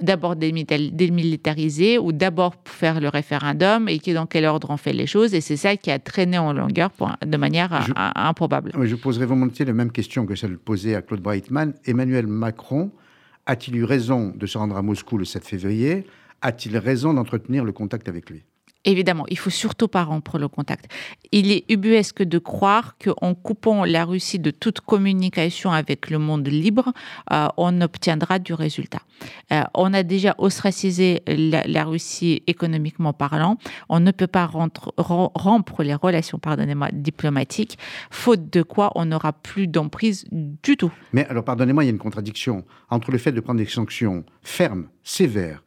d'abord démilitariser ou d'abord faire le référendum et dans quel ordre on fait les choses. Et c'est ça qui a traîné en longueur de manière improbable. Je poserai volontiers la même question que celle posée à Claude Breitman. Emmanuel Macron a-t-il eu raison de se rendre à Moscou le 7 février? A-t-il raison d'entretenir le contact avec lui? Évidemment, il faut surtout pas rompre le contact. Il est ubuesque de croire qu'en coupant la Russie de toute communication avec le monde libre, euh, on obtiendra du résultat. Euh, on a déjà ostracisé la, Russie économiquement parlant. On ne peut pas rompre les relations, pardonnez-moi, diplomatiques, faute de quoi on n'aura plus d'emprise du tout. Mais alors, pardonnez-moi, il y a une contradiction entre le fait de prendre des sanctions fermes, sévères,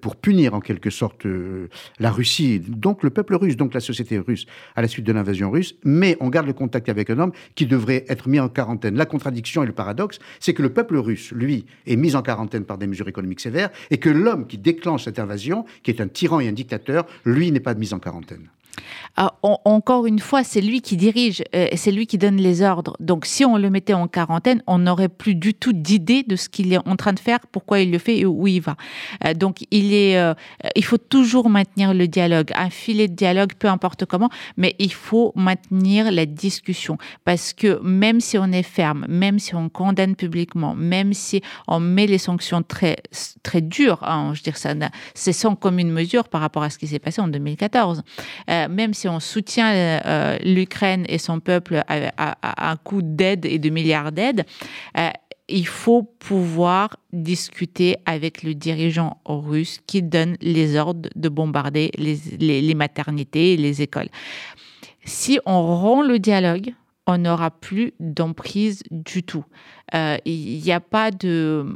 pour punir en quelque sorte euh, la Russie, donc le peuple russe, donc la société russe, à la suite de l'invasion russe, mais on garde le contact avec un homme qui devrait être mis en quarantaine. La contradiction et le paradoxe, c'est que le peuple russe, lui, est mis en quarantaine par des mesures économiques sévères, et que l'homme qui déclenche cette invasion, qui est un tyran et un dictateur, lui n'est pas mis en quarantaine. Ah, encore une fois, c'est lui qui dirige, euh, c'est lui qui donne les ordres. Donc, si on le mettait en quarantaine, on n'aurait plus du tout d'idée de ce qu'il est en train de faire, pourquoi il le fait et où il va. Euh, donc, euh, il faut toujours maintenir le dialogue, un filet de dialogue, peu importe comment, mais il faut maintenir la discussion. Parce que même si on est ferme, même si on condamne publiquement, même si on met les sanctions très très dures, hein, je dire ça, c'est sans commune mesure par rapport à ce qui s'est passé en 2014 même si on soutient euh, l'Ukraine et son peuple à, un coup d'aide et de milliards d'aides, euh, il faut pouvoir discuter avec le dirigeant russe qui donne les ordres de bombarder les, maternités et les écoles. Si on rend le dialogue, on n'aura plus d'emprise du tout. Euh, il n'y a pas de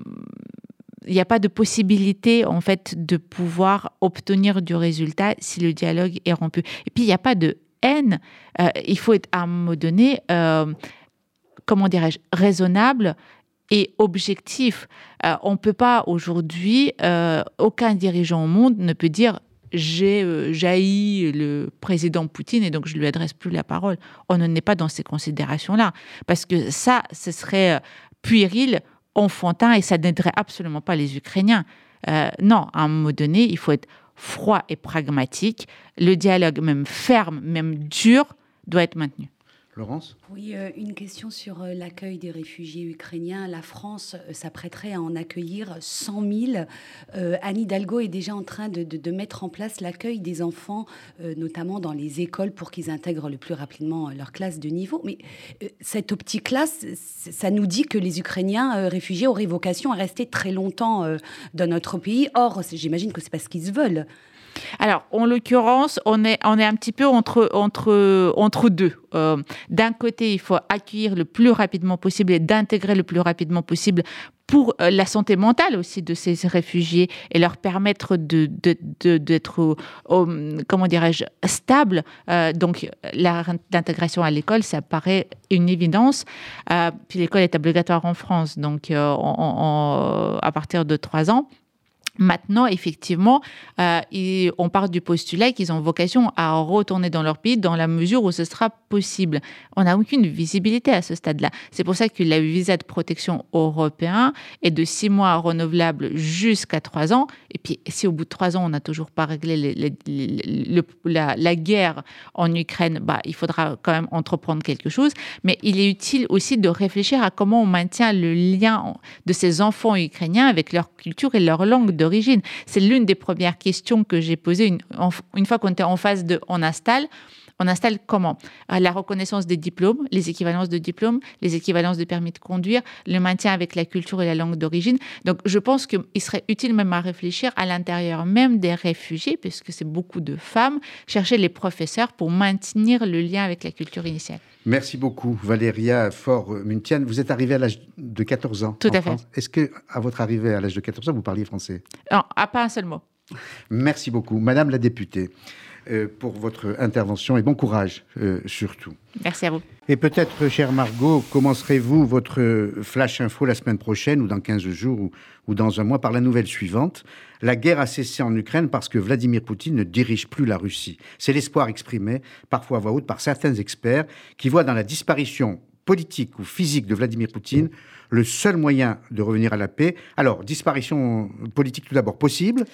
il n'y a pas de possibilité en fait de pouvoir obtenir du résultat si le dialogue est rompu. Et puis il n'y a pas de haine. Euh, il faut être à un moment donné, euh, comment dirais-je, raisonnable et objectif. Euh, on ne peut pas aujourd'hui, aucun dirigeant au monde ne peut dire j'ai jailli le président Poutine et donc je lui adresse plus la parole. On n'en est pas dans ces considérations-là parce que ça, ce serait puéril enfantin et ça n'aiderait absolument pas les Ukrainiens. Euh, non, à un moment donné, il faut être froid et pragmatique. Le dialogue, même ferme, même dur, doit être maintenu. Oui, euh, une question sur euh, l'accueil des réfugiés ukrainiens. La France euh, s'apprêterait à en accueillir 100 000. Anne Hidalgo est déjà en train de, mettre en place l'accueil des enfants, notamment dans les écoles, pour qu'ils intègrent le plus rapidement leur classe de niveau. Mais cette optique-là, ça nous dit que les Ukrainiens réfugiés auraient vocation à rester très longtemps dans notre pays. Or, j'imagine que c'est parce qu'ils veulent. Alors, en l'occurrence, on est, on est un petit peu entre, entre, entre deux. Euh, d'un côté, il faut accueillir le plus rapidement possible et d'intégrer le plus rapidement possible pour euh, la santé mentale aussi de ces réfugiés et leur permettre de, d'être, comment dirais-je, stable. Euh, donc, l'intégration à l'école, ça paraît une évidence. puis l'école est obligatoire en France, donc à partir de trois ans. Maintenant, effectivement, euh, on part du postulat qu'ils ont vocation à retourner dans leur pays dans la mesure où ce sera possible. On n'a aucune visibilité à ce stade-là. C'est pour ça que le visa de protection européen est de six mois renouvelable jusqu'à trois ans. Et puis, si au bout de trois ans, on n'a toujours pas réglé la, guerre en Ukraine, bah, il faudra quand même entreprendre quelque chose. Mais il est utile aussi de réfléchir à comment on maintient le lien de ces enfants ukrainiens avec leur culture et leur langue de c'est l'une des premières questions que j'ai posées une, une fois qu'on était en phase de on installe. On installe comment? Euh, La reconnaissance des diplômes, les équivalences de diplômes, les équivalences de permis de conduire, le maintien avec la culture et la langue d'origine. Donc, je pense qu'il serait utile même à réfléchir à l'intérieur même des réfugiés, puisque c'est beaucoup de femmes, chercher les professeurs pour maintenir le lien avec la culture initiale. Merci beaucoup, Valéria Fort-Muntian. Vous êtes arrivée à l'âge de 14 ans. Tout à fait. Est-ce que, à votre arrivée à l'âge de 14 ans, vous parliez français? Non, à pas un seul mot. Merci beaucoup, Madame la députée. Euh, pour votre intervention et bon courage euh, surtout. Merci à vous. Et peut-être, chère Margot, commencerez-vous votre flash info la semaine prochaine ou dans 15 jours ou, ou, dans un mois par la nouvelle suivante. La guerre a cessé en Ukraine parce que Vladimir Poutine ne dirige plus la Russie. C'est l'espoir exprimé, parfois à voix haute, par certains experts qui voient dans la disparition politique ou physique de Vladimir Poutine le seul moyen de revenir à la paix. Alors, disparition politique tout d'abord possible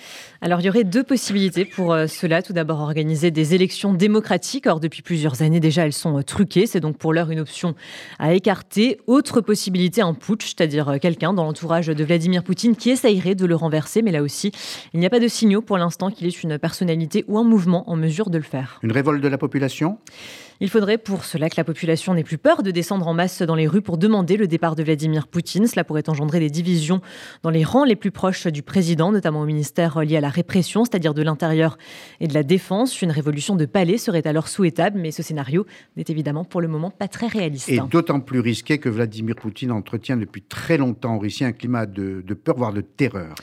Alors, il y aurait deux possibilités pour euh, cela. Tout d'abord, organiser des élections démocratiques. Or, depuis plusieurs années déjà, elles sont euh, truquées. C'est donc pour l'heure une option à écarter. Autre possibilité, un putsch, c'est-à-dire euh, quelqu'un dans l'entourage de Vladimir Poutine qui essayerait de le renverser. Mais là aussi, il n'y a pas de signaux pour l'instant qu'il est une personnalité ou un mouvement en mesure de le faire. Une révolte de la population? Il faudrait pour cela que la population n'ait plus peur de descendre en masse dans les rues pour demander le départ de Vladimir Poutine. Cela pourrait engendrer des divisions dans les rangs les plus proches du président, notamment au ministère lié à la répression, c'est-à-dire de l'intérieur et de la défense. Une révolution de palais serait alors souhaitable, mais ce scénario n'est évidemment pour le moment pas très réaliste. Et d'autant plus risqué que Vladimir Poutine entretient depuis très longtemps en Russie un climat de, de peur, voire de terreur.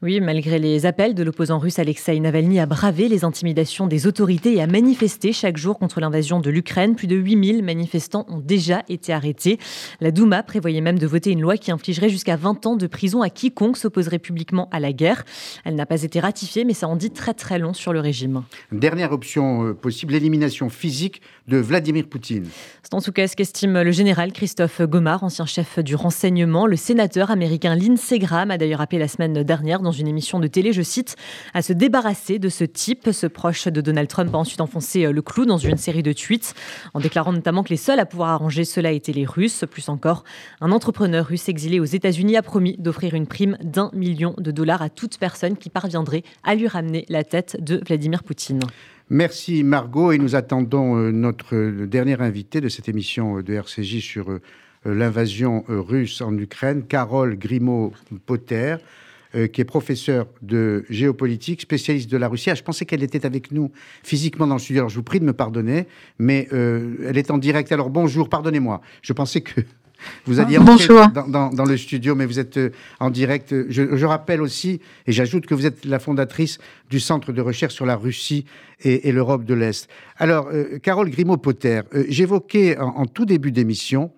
Oui, malgré les appels de l'opposant russe Alexei Navalny à braver les intimidations des autorités et à manifester chaque jour contre l'invasion de l'Ukraine, plus de 8000 manifestants ont déjà été arrêtés. La Douma prévoyait même de voter une loi qui infligerait jusqu'à 20 ans de prison à quiconque s'opposerait publiquement à la guerre. Elle n'a pas été ratifiée, mais ça en dit très très long sur le régime. Dernière option euh, possible, l'élimination physique de Vladimir Poutine. C'est en tout cas ce qu'estime le général Christophe Gomard, ancien chef du renseignement. Le sénateur américain Lindsey Graham a d'ailleurs appelé la semaine dernière dans une émission de télé, je cite, à se débarrasser de ce type. Ce proche de Donald Trump a ensuite enfoncé euh, le clou dans une série de tweets, en déclarant notamment que les seuls à pouvoir arranger cela étaient les Russes. Plus encore, un entrepreneur russe exilé aux États-Unis a promis d'offrir une prime d'un million de dollars à toute personne qui parviendrait à lui ramener la tête de Vladimir Poutine. Merci Margot et nous attendons euh, notre dernier invité de cette émission de RCJ sur euh, l'invasion russe en Ukraine, Carole Grimaud-Potter. Euh, qui est professeur de géopolitique, spécialiste de la Russie. Ah, je pensais qu'elle était avec nous physiquement dans le studio. Alors je vous prie de me pardonner, mais euh, elle est en direct. Alors bonjour, pardonnez-moi. Je pensais que vous alliez entrer dans, dans, le studio, mais vous êtes euh, en direct. Je, je rappelle aussi, et j'ajoute que vous êtes la fondatrice du Centre de recherche sur la Russie et, et l'Europe de l'Est. Alors, Carole Grimaud-Potter, j'évoquais en, en, tout début d'émission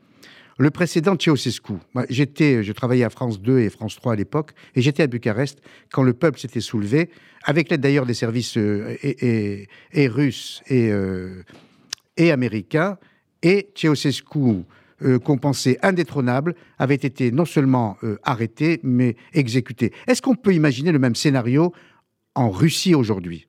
le précédent Ceausescu, j'étais, je travaillais à France 2 et France 3 à l'époque, et j'étais à Bucarest quand le peuple s'était soulevé, avec l'aide d'ailleurs des services euh, russes et, euh, et américains, et Ceausescu, euh, qu'on pensait indétrônable, avait été non seulement arrêté, mais exécuté. Est-ce qu'on peut imaginer le même scénario en Russie aujourd'hui?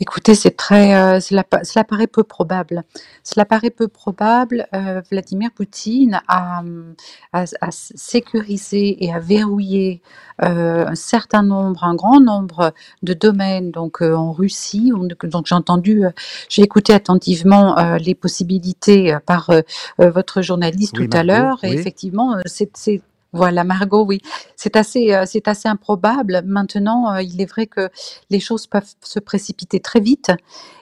Écoutez, c'est très, euh, cela, cela, paraît peu probable. Cela paraît peu probable. Euh, Vladimir Poutine a, a, a, sécurisé et a verrouillé euh, un certain nombre, un grand nombre de domaines donc en Russie. Donc j'ai entendu, j'ai écouté attentivement les possibilités par votre journaliste tout à l'heure. Et effectivement, c'est voilà, Margot, oui. C'est assez, euh, c'est assez improbable. Maintenant, euh, il est vrai que les choses peuvent se précipiter très vite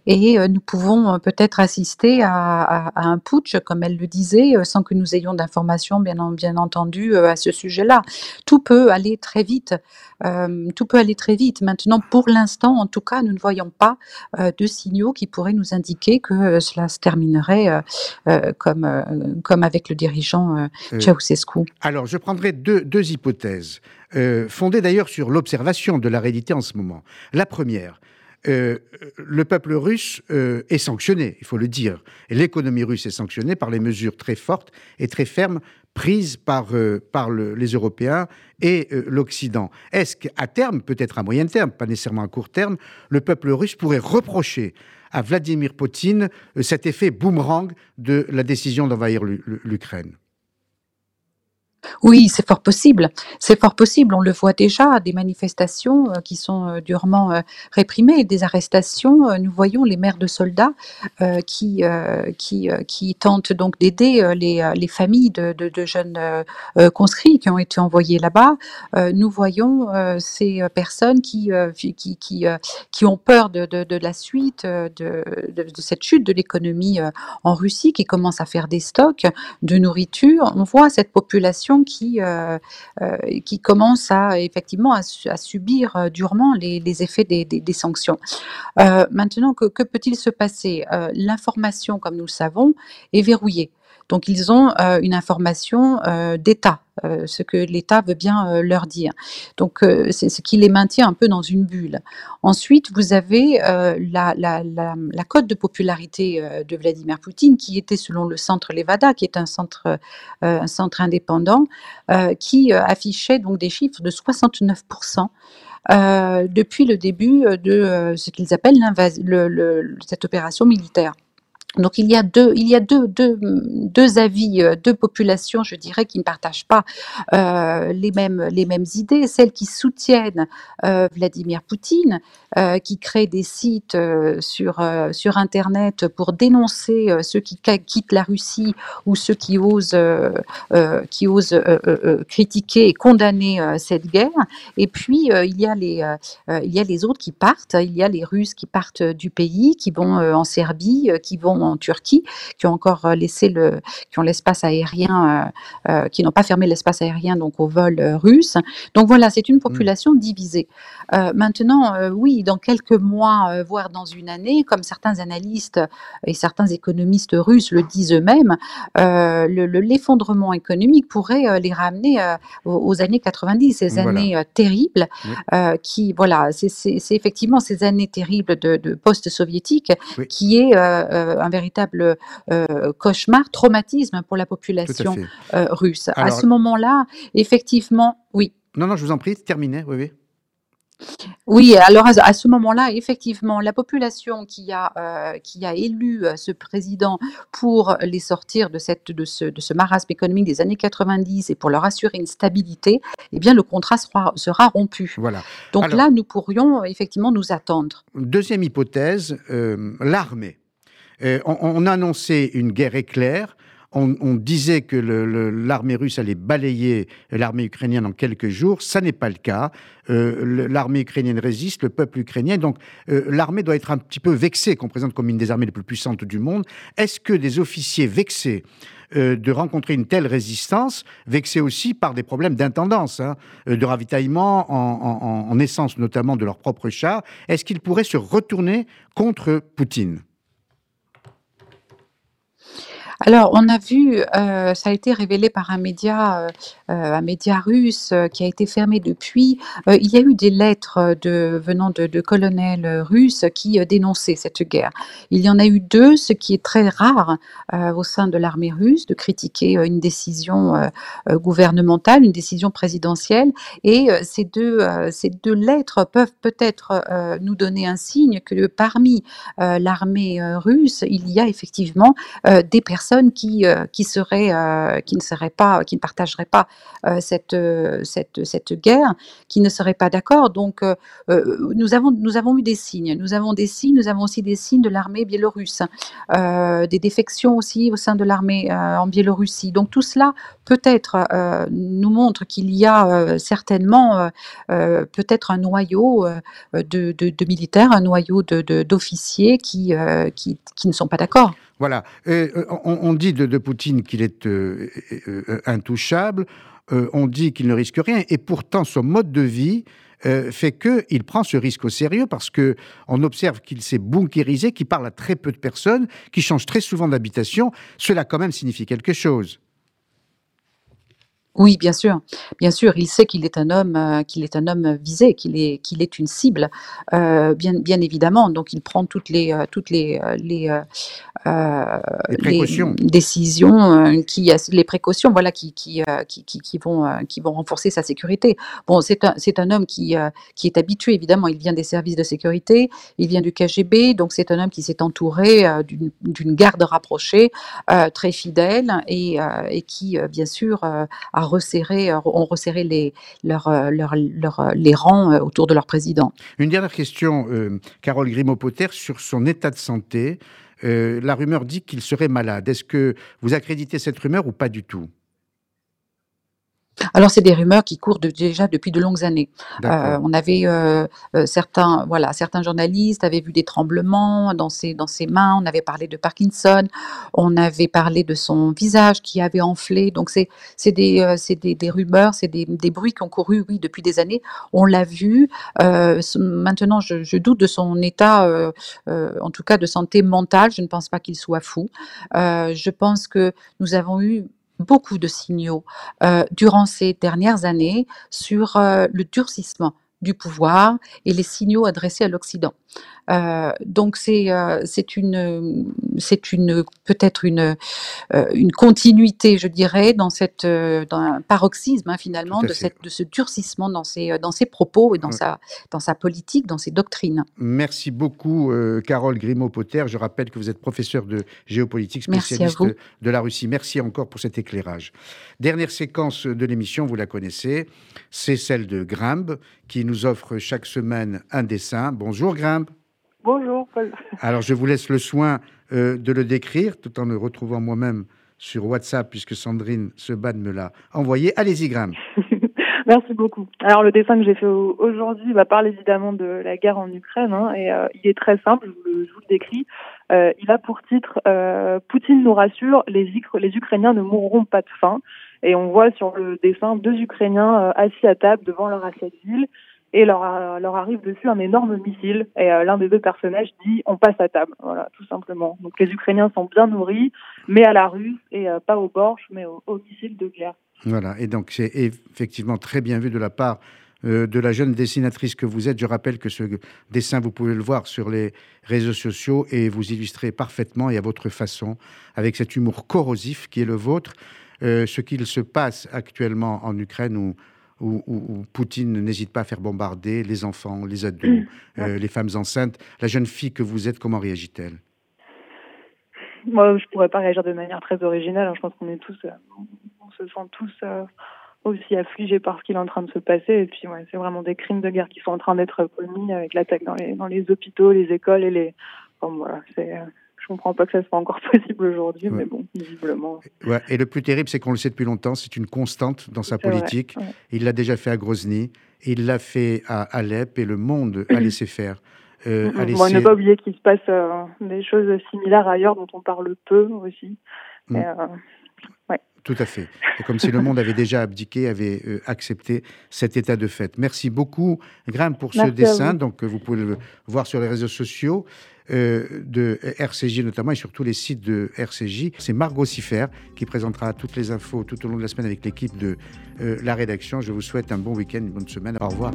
et euh, nous pouvons peut-être assister à, un putsch, comme elle le disait, sans que nous ayons d'informations, bien, bien entendu, à ce sujet-là. Tout peut aller très vite. tout peut aller très vite. Maintenant, pour l'instant, en tout cas, nous ne voyons pas de signaux qui pourraient nous indiquer que cela se terminerait comme, comme avec le dirigeant Ceausescu. Alors, je prendrai deux, deux hypothèses, euh, fondées d'ailleurs sur l'observation de la réalité en ce moment. La première, euh, le peuple russe euh, est sanctionné, il faut le dire. L'économie russe est sanctionnée par les mesures très fortes et très fermes prises par, par les Européens et l'Occident. Est-ce qu'à terme, peut-être à moyen terme, pas nécessairement à court terme, le peuple russe pourrait reprocher à Vladimir Poutine cet effet boomerang de la décision d'envahir l'Ukraine? Oui, c'est fort possible. C'est fort possible. On le voit déjà, des manifestations euh, qui sont euh, durement euh, réprimées, des arrestations. nous voyons les mères de soldats qui, tentent donc d'aider les, les familles de, jeunes conscrits qui ont été envoyés là-bas. nous voyons ces personnes qui, ont peur de, de la suite de, de, cette chute de l'économie en Russie, qui commence à faire des stocks de nourriture. On voit cette population qui, euh, euh, qui commence à effectivement à, subir euh, durement les, effets des, sanctions. maintenant, que, que peut-il se passer? L'information, comme nous le savons, est verrouillée. Donc ils ont une information d'État. Euh, ce que l'État veut bien euh, leur dire. Donc euh, c'est ce qui les maintient un peu dans une bulle. Ensuite, vous avez la, cote de popularité de Vladimir Poutine qui était selon le centre Levada, qui est un centre, indépendant, qui affichait donc des chiffres de 69%. depuis le début de ce qu'ils appellent le, cette opération militaire. Donc il y a deux, avis, euh, deux populations, je dirais, qui ne partagent pas euh, les mêmes idées. Celles qui soutiennent euh, Vladimir Poutine, qui créent des sites sur internet pour dénoncer ceux qui quittent la Russie ou ceux qui osent critiquer et condamner cette guerre. Et puis il y a les autres qui partent. Il y a les Russes qui partent du pays, qui vont en Serbie, qui vont en Turquie, qui ont encore euh, laissé le, qui ont l'espace aérien, euh, euh, qui n'ont pas fermé l'espace aérien donc au vol russe. Donc voilà, c'est une mmh. population divisée. maintenant, oui, dans quelques mois, voire dans une année, comme certains analystes et certains économistes russes le disent eux-mêmes, l'effondrement économique pourrait les ramener aux, années 90, ces années terribles, qui, voilà, c'est effectivement ces années terribles de, post-soviétique qui est un véritable euh, cauchemar, traumatisme pour la population euh, russe. à ce moment-là, effectivement, oui. Non, non, je vous en prie, terminez, oui, oui. Oui, alors à, ce moment-là, effectivement, la population qui a, euh, qui a élu ce président pour les sortir de, cette, de, ce, de ce marasme économique des années 90 et pour leur assurer une stabilité, eh bien, le contrat sera, sera rompu. Voilà. Donc là, nous pourrions effectivement nous attendre. Deuxième hypothèse, l'armée. Euh, on, a annoncé une guerre éclair. On, disait que l'armée russe allait balayer l'armée ukrainienne en quelques jours. Ça n'est pas le cas. Euh, l'armée ukrainienne résiste, le peuple ukrainien. Donc euh, l'armée doit être un petit peu vexée, qu'on présente comme une des armées les plus puissantes du monde. Est-ce que des officiers vexés de rencontrer une telle résistance, vexés aussi par des problèmes d'intendance, hein, de ravitaillement en, en essence notamment de leurs propres chars, est-ce qu'ils pourraient se retourner contre Poutine? Alors, on a vu, euh, ça a été révélé par un média, euh, euh, un média russe qui a été fermé depuis. il y a eu des lettres venant de, de colonels russes qui dénonçaient cette guerre. Il y en a eu deux, ce qui est très rare au sein de l'armée russe, de critiquer une décision gouvernementale, une décision présidentielle. Et ces deux, ces deux lettres peuvent peut-être nous donner un signe que parmi l'armée russe, il y a effectivement des personnes qui, euh, euh, qui ne seraient pas, qui ne partageraient pas euh, cette, cette, cette guerre, qui ne seraient pas d'accord. Donc, nous, avons, nous avons eu des signes. Nous avons des signes, nous avons aussi des signes de l'armée biélorusse, des défections aussi au sein de l'armée en Biélorussie. Donc, tout cela peut-être nous montre qu'il y a certainement peut-être un noyau de, de, militaires, un noyau d'officiers qui, qui, qui ne sont pas d'accord. Voilà. Euh, on, dit de, Poutine qu'il est euh, euh, intouchable. on dit qu'il ne risque rien. Et pourtant, son mode de vie fait qu'il prend ce risque au sérieux parce que on observe qu'il s'est bunkérisé, qu'il parle à très peu de personnes, qu'il change très souvent d'habitation. Cela quand même signifie quelque chose. Oui, bien sûr, bien sûr, il sait qu'il est un homme, euh, qu'il est un homme visé, qu'il est qu'il est une cible, euh, bien bien évidemment. Donc il prend toutes les, euh, toutes les, les, décisions, qui les précautions, voilà, qui qui, qui qui vont, qui vont renforcer sa sécurité. Bon, c'est un c'est un homme qui, qui est habitué évidemment, il vient des services de sécurité, il vient du KGB, donc c'est un homme qui s'est entouré, d'une d'une garde rapprochée, très fidèle et et qui, bien sûr, a resserré, ont resserré les, les rangs autour de leur président. Une dernière question, Carole Grimaud-Potter, sur son état de santé. la rumeur dit qu'il serait malade. Est-ce que vous accréditez cette rumeur ou pas du tout? Alors, c'est des rumeurs qui courent déjà depuis de longues années. Euh, on avait euh, euh, certains, voilà, certains journalistes avaient vu des tremblements dans ses, dans ses mains. On avait parlé de Parkinson. On avait parlé de son visage qui avait enflé. Donc, c'est des, des, des, rumeurs, c'est des, des, bruits qui ont couru, oui, depuis des années. On l'a vu. maintenant, je, je, doute de son état, en tout cas de santé mentale. Je ne pense pas qu'il soit fou. je pense que nous avons eu beaucoup de signaux euh, durant ces dernières années sur euh, le durcissement du pouvoir et les signaux adressés à l'Occident. Euh, donc c'est euh, c'est une c'est une peut-être une euh, une continuité, je dirais, dans cette dans un paroxysme hein, finalement de cette de ce durcissement dans ses dans ses propos et dans sa dans sa politique, dans ses doctrines. Merci beaucoup, Carole Grimaud-Potter. Je rappelle que vous êtes professeur de géopolitique spécialiste de la Russie. Merci encore pour cet éclairage. Dernière séquence de l'émission, vous la connaissez, c'est celle de Grimbe qui nous offre chaque semaine un dessin. Bonjour Grimbe. Bonjour, Paul. Alors, je vous laisse le soin euh, de le décrire, tout en le retrouvant moi-même sur WhatsApp, puisque Sandrine Seban me l'a envoyé. Allez-y, Graham. Merci beaucoup. Alors, le dessin que j'ai fait aujourd'hui va parler évidemment de la guerre en Ukraine, hein, et euh, il est très simple, je vous, le décris. Euh, il a pour titre Poutine nous rassure, les, les Ukrainiens ne mourront pas de faim. Et on voit sur le dessin deux Ukrainiens assis à table devant leur assiette-ville et leur, leur arrive dessus un énorme missile. Et euh, l'un des deux personnages dit on passe à table, voilà, tout simplement. Donc les Ukrainiens sont bien nourris, mais à la russe et euh, pas aux borches, mais aux, missiles de guerre. Voilà, et donc c'est effectivement très bien vu de la part euh, de la jeune dessinatrice que vous êtes. Je rappelle que ce dessin, vous pouvez le voir sur les réseaux sociaux et vous illustrez parfaitement et à votre façon, avec cet humour corrosif qui est le vôtre, ce qu'il se passe actuellement en Ukraine où où, Poutine n'hésite pas à faire bombarder les enfants, les ados, euh, les femmes enceintes. La jeune fille que vous êtes, comment réagit-elle? Moi, je pourrais pas réagir de manière très originale. Hein. Je pense qu'on est tous, euh, on se sent tous euh, aussi affligés par ce qui est en train de se passer. Et puis, ouais, c'est vraiment des crimes de guerre qui sont en train d'être commis avec l'attaque dans les, dans les hôpitaux, les écoles et les. voilà, c'est je comprends pas que ça soit encore possible aujourd'hui, mais bon, visiblement. Ouais. Et le plus terrible, c'est qu'on le sait depuis longtemps, c'est une constante dans sa politique. Il l'a déjà fait à Grozny, il l'a fait à Alep, et le monde a laissé faire. Euh, a laissé... ne pas oublier qu'il se passe euh, des choses similaires ailleurs dont on parle peu aussi. Mm. Euh, tout à fait. Et comme si le monde avait déjà abdiqué, avait euh, accepté cet état de fait. Merci beaucoup, Graham, pour ce dessin. Donc, vous pouvez le voir sur les réseaux sociaux. Euh, de RCJ notamment et sur tous les sites de RCJ. C'est Margot Siffer qui présentera toutes les infos tout au long de la semaine avec l'équipe de euh, la rédaction. Je vous souhaite un bon week-end, une bonne semaine. Au revoir.